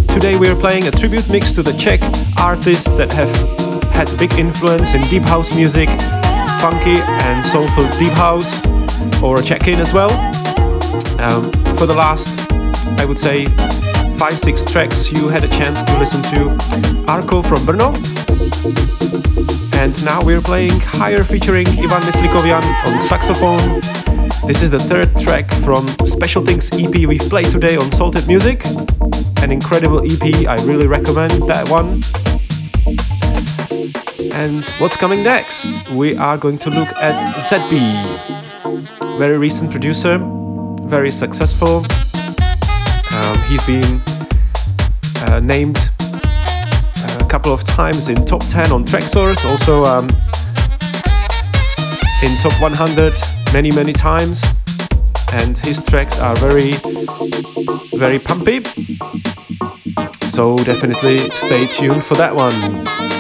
S1: Today we are playing a tribute mix to the Czech artists that have had big influence in deep house music, funky and soulful deep house, or a check-in as well. Um, for the last, I would say, five, six tracks, you had a chance to listen to Arco from Brno. And now we're playing Higher featuring Ivan Neslikovian on saxophone. This is the third track from Special Things EP we've played today on Salted Music. An incredible EP, I really recommend that one. And what's coming next? We are going to look at ZB. Very recent producer, very successful. Um, he's been uh, named a couple of times in top 10 on Tracksource, also um, in top 100 many, many times. And his tracks are very, very pumpy. So definitely stay tuned for that one.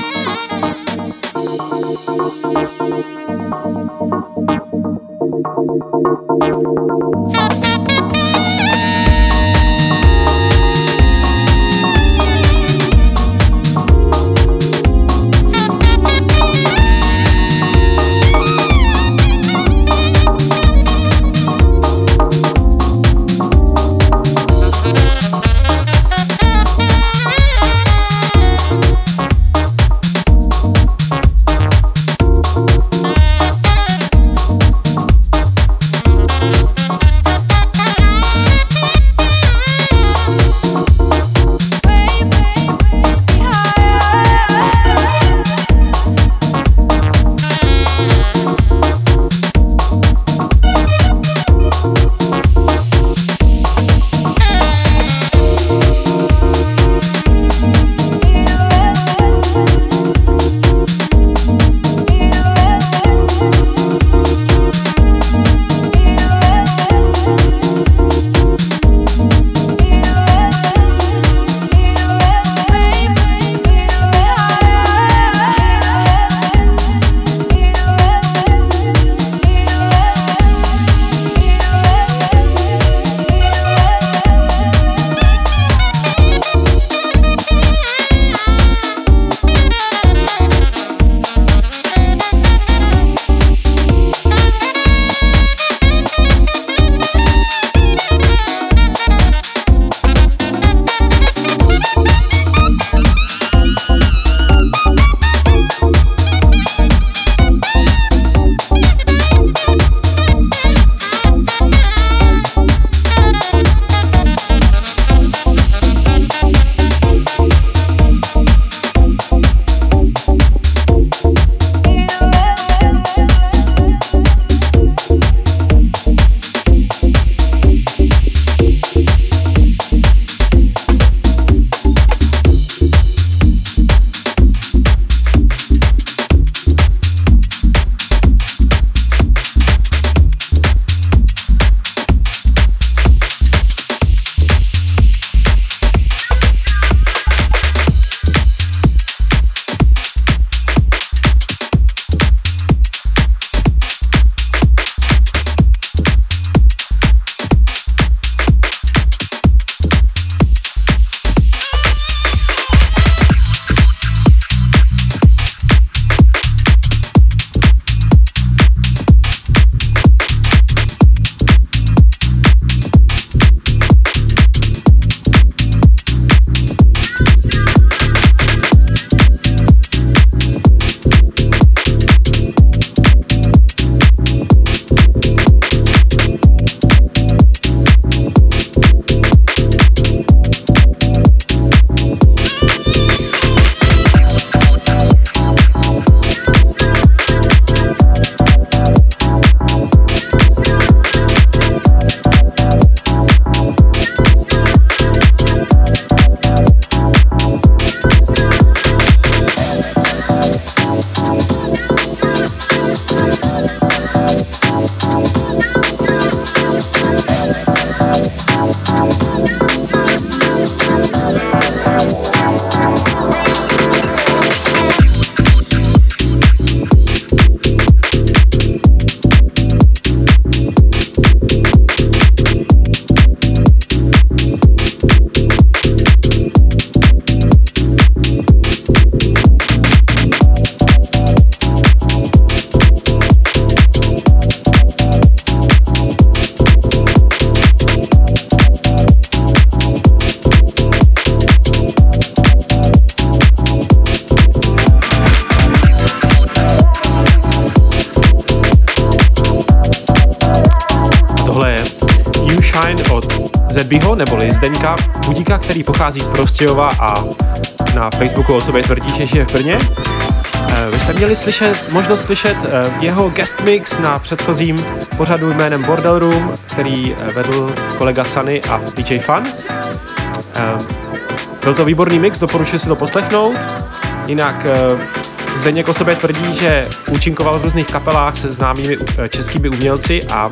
S1: Zdeňka Budíka, který pochází z Prostějova a na Facebooku o sobě tvrdí, že žije v Brně. Eh, Vy jste měli slyšet, možnost slyšet eh, jeho guest mix na předchozím pořadu jménem Bordel Room, který eh, vedl kolega Sunny a DJ Fun. Byl to výborný mix, doporučuji si to poslechnout. Jinak Zdeněk o sobě tvrdí, že účinkoval v různých kapelách se známými českými umělci a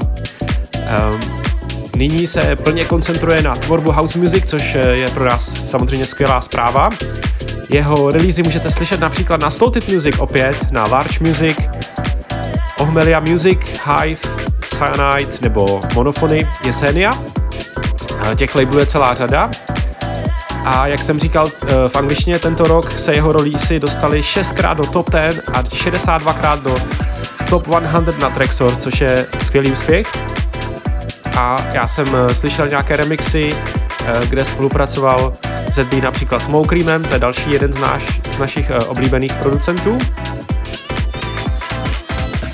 S1: nyní se plně koncentruje na tvorbu house music, což eh, je pro nás samozřejmě skvělá zpráva. Jeho releasy můžete slyšet například na Salted Music opět, na Large Music, Ohmelia Music, Hive, Cyanide nebo Monofony Jesenia. Eh, Těch labelů je celá řada. A jak jsem říkal eh, v angličtině, tento rok se jeho releasy dostaly 6krát do top 10 a 62krát do top 100 na Traxor, což je skvělý úspěch. A já jsem eh, slyšel nějaké remixy, eh, kde spolupracoval ZB například s Moukremem, to je další jeden z, náš, z našich oblíbených producentů.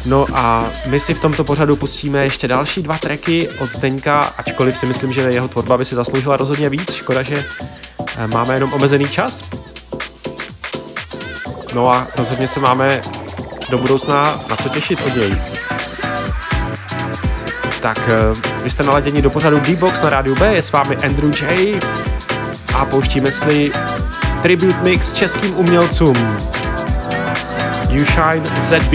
S1: No a my si v tomto pořadu pustíme ještě další dva tracky od Zdeňka, ačkoliv si myslím, že jeho tvorba by si zasloužila rozhodně víc. Škoda, že eh, máme jenom omezený čas. No a rozhodně se máme do budoucna na co těšit od něj. Tak eh, vy jste naladěni do pořadu D-Box na rádiu B, je s vámi Andrew J. A pouštíme si tribute mix českým umělcům. You Shine ZB.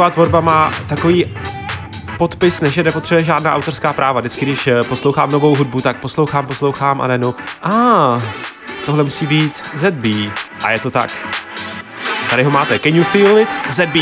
S1: Zdeňková tvorba má takový podpis, než je nepotřebuje žádná autorská práva. Vždycky, když eh, poslouchám novou hudbu, tak poslouchám, poslouchám a nenu. A ah, tohle musí být ZB. A je to tak. Tady ho máte. Can you feel it? ZB.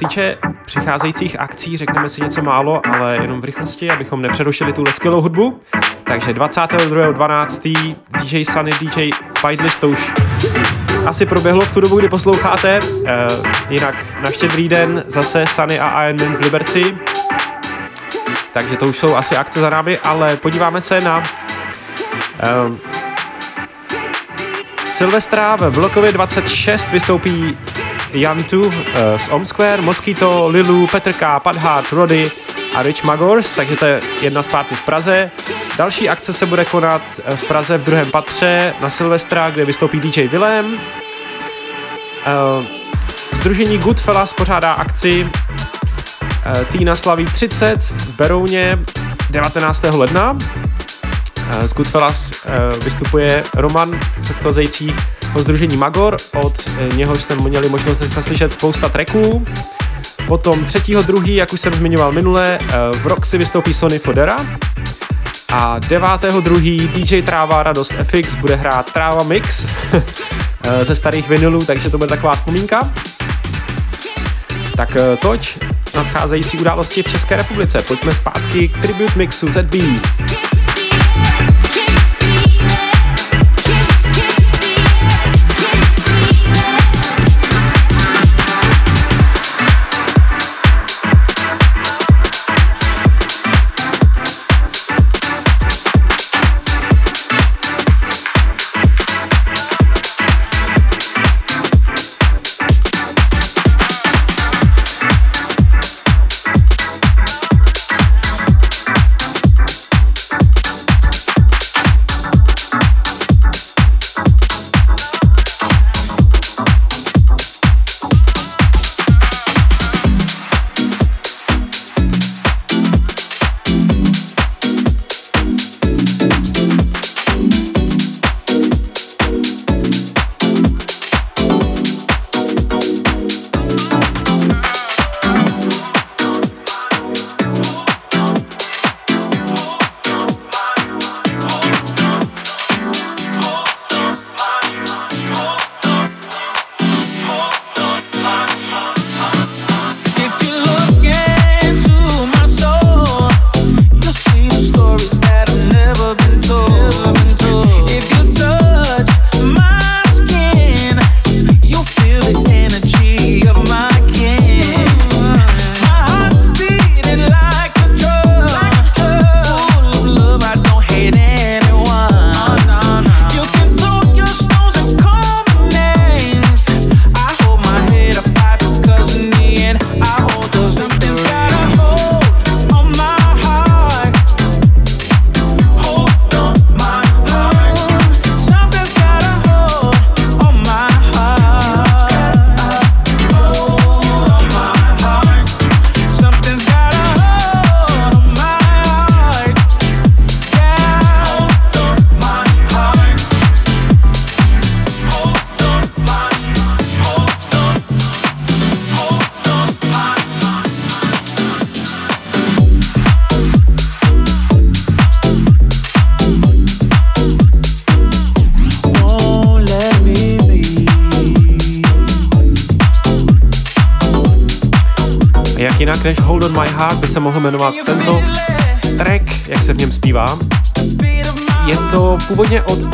S1: Týče přicházejících akcí, řekneme si něco málo, ale jenom v rychlosti, abychom nepřerušili tuhle skvělou hudbu. Takže 22.12. DJ Sunny, DJ Fightlist to už asi proběhlo v tu dobu, kdy posloucháte. Uh, jinak na štědrý den zase Sunny a Iron Man v Liberci. Takže to už jsou asi akce za námi, ale podíváme se na um, Silvestra v blokově 26 vystoupí Jan Tu uh, z Om Square, Mosquito, Lilu, Petr K, Padhart, Rody a Rich Magors, takže to je jedna z párty v Praze. Další akce se bude konat eh, v Praze v druhém patře na Silvestra, kde vystoupí DJ Willem. Uh, Združení Goodfellas pořádá akci Týna slaví 30 v Berouně 19. ledna. Z Goodfellas vystupuje Roman předchozejících o združení Magor, od eh, něhož jsme měli možnost slyšet spousta tracků. Potom třetího druhý, jak už jsem zmiňoval minule, eh, v Roxy vystoupí Sony Fodera. A devátého druhý DJ Tráva Radost FX bude hrát Tráva Mix eh, ze starých vinylů, takže to bude taková vzpomínka. Tak toť nadcházející události v České republice. Pojďme zpátky k Tribute Mixu ZB.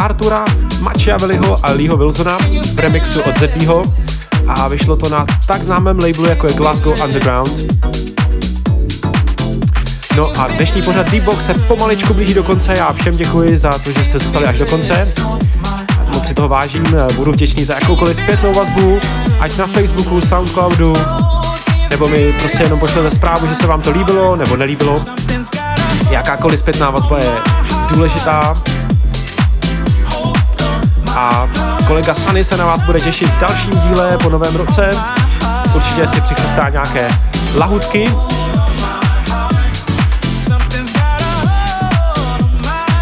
S1: Artura Machiavelliho a Leeho Wilsona v remixu od Zedbyho a vyšlo to na tak známém labelu jako je Glasgow Underground. No a dnešní pořad D-Box se pomaličku blíží do konce. Já všem děkuji za to, že jste zůstali až do konce. Moc si toho vážím, budu vděčný za jakoukoliv zpětnou vazbu, ať na Facebooku, Soundcloudu, nebo mi prostě jenom pošlete zprávu, že se vám to líbilo nebo nelíbilo. Jakákoliv zpětná vazba je důležitá. A kolega Sunny se na vás bude těšit v dalším díle po novém roce. Určitě si přichystá nějaké lahutky.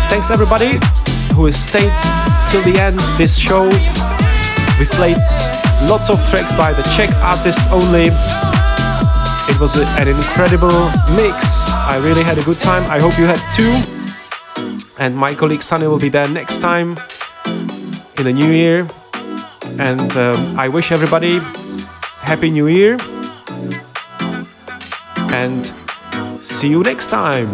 S1: Thanks everybody who has stayed till the end this show. We played lots of tracks by the Czech artists only. It was an incredible mix. I really had a good time. I hope you had too. And my colleague Sunny will be there next time in the new year. and um, I wish everybody happy new year and see you next time.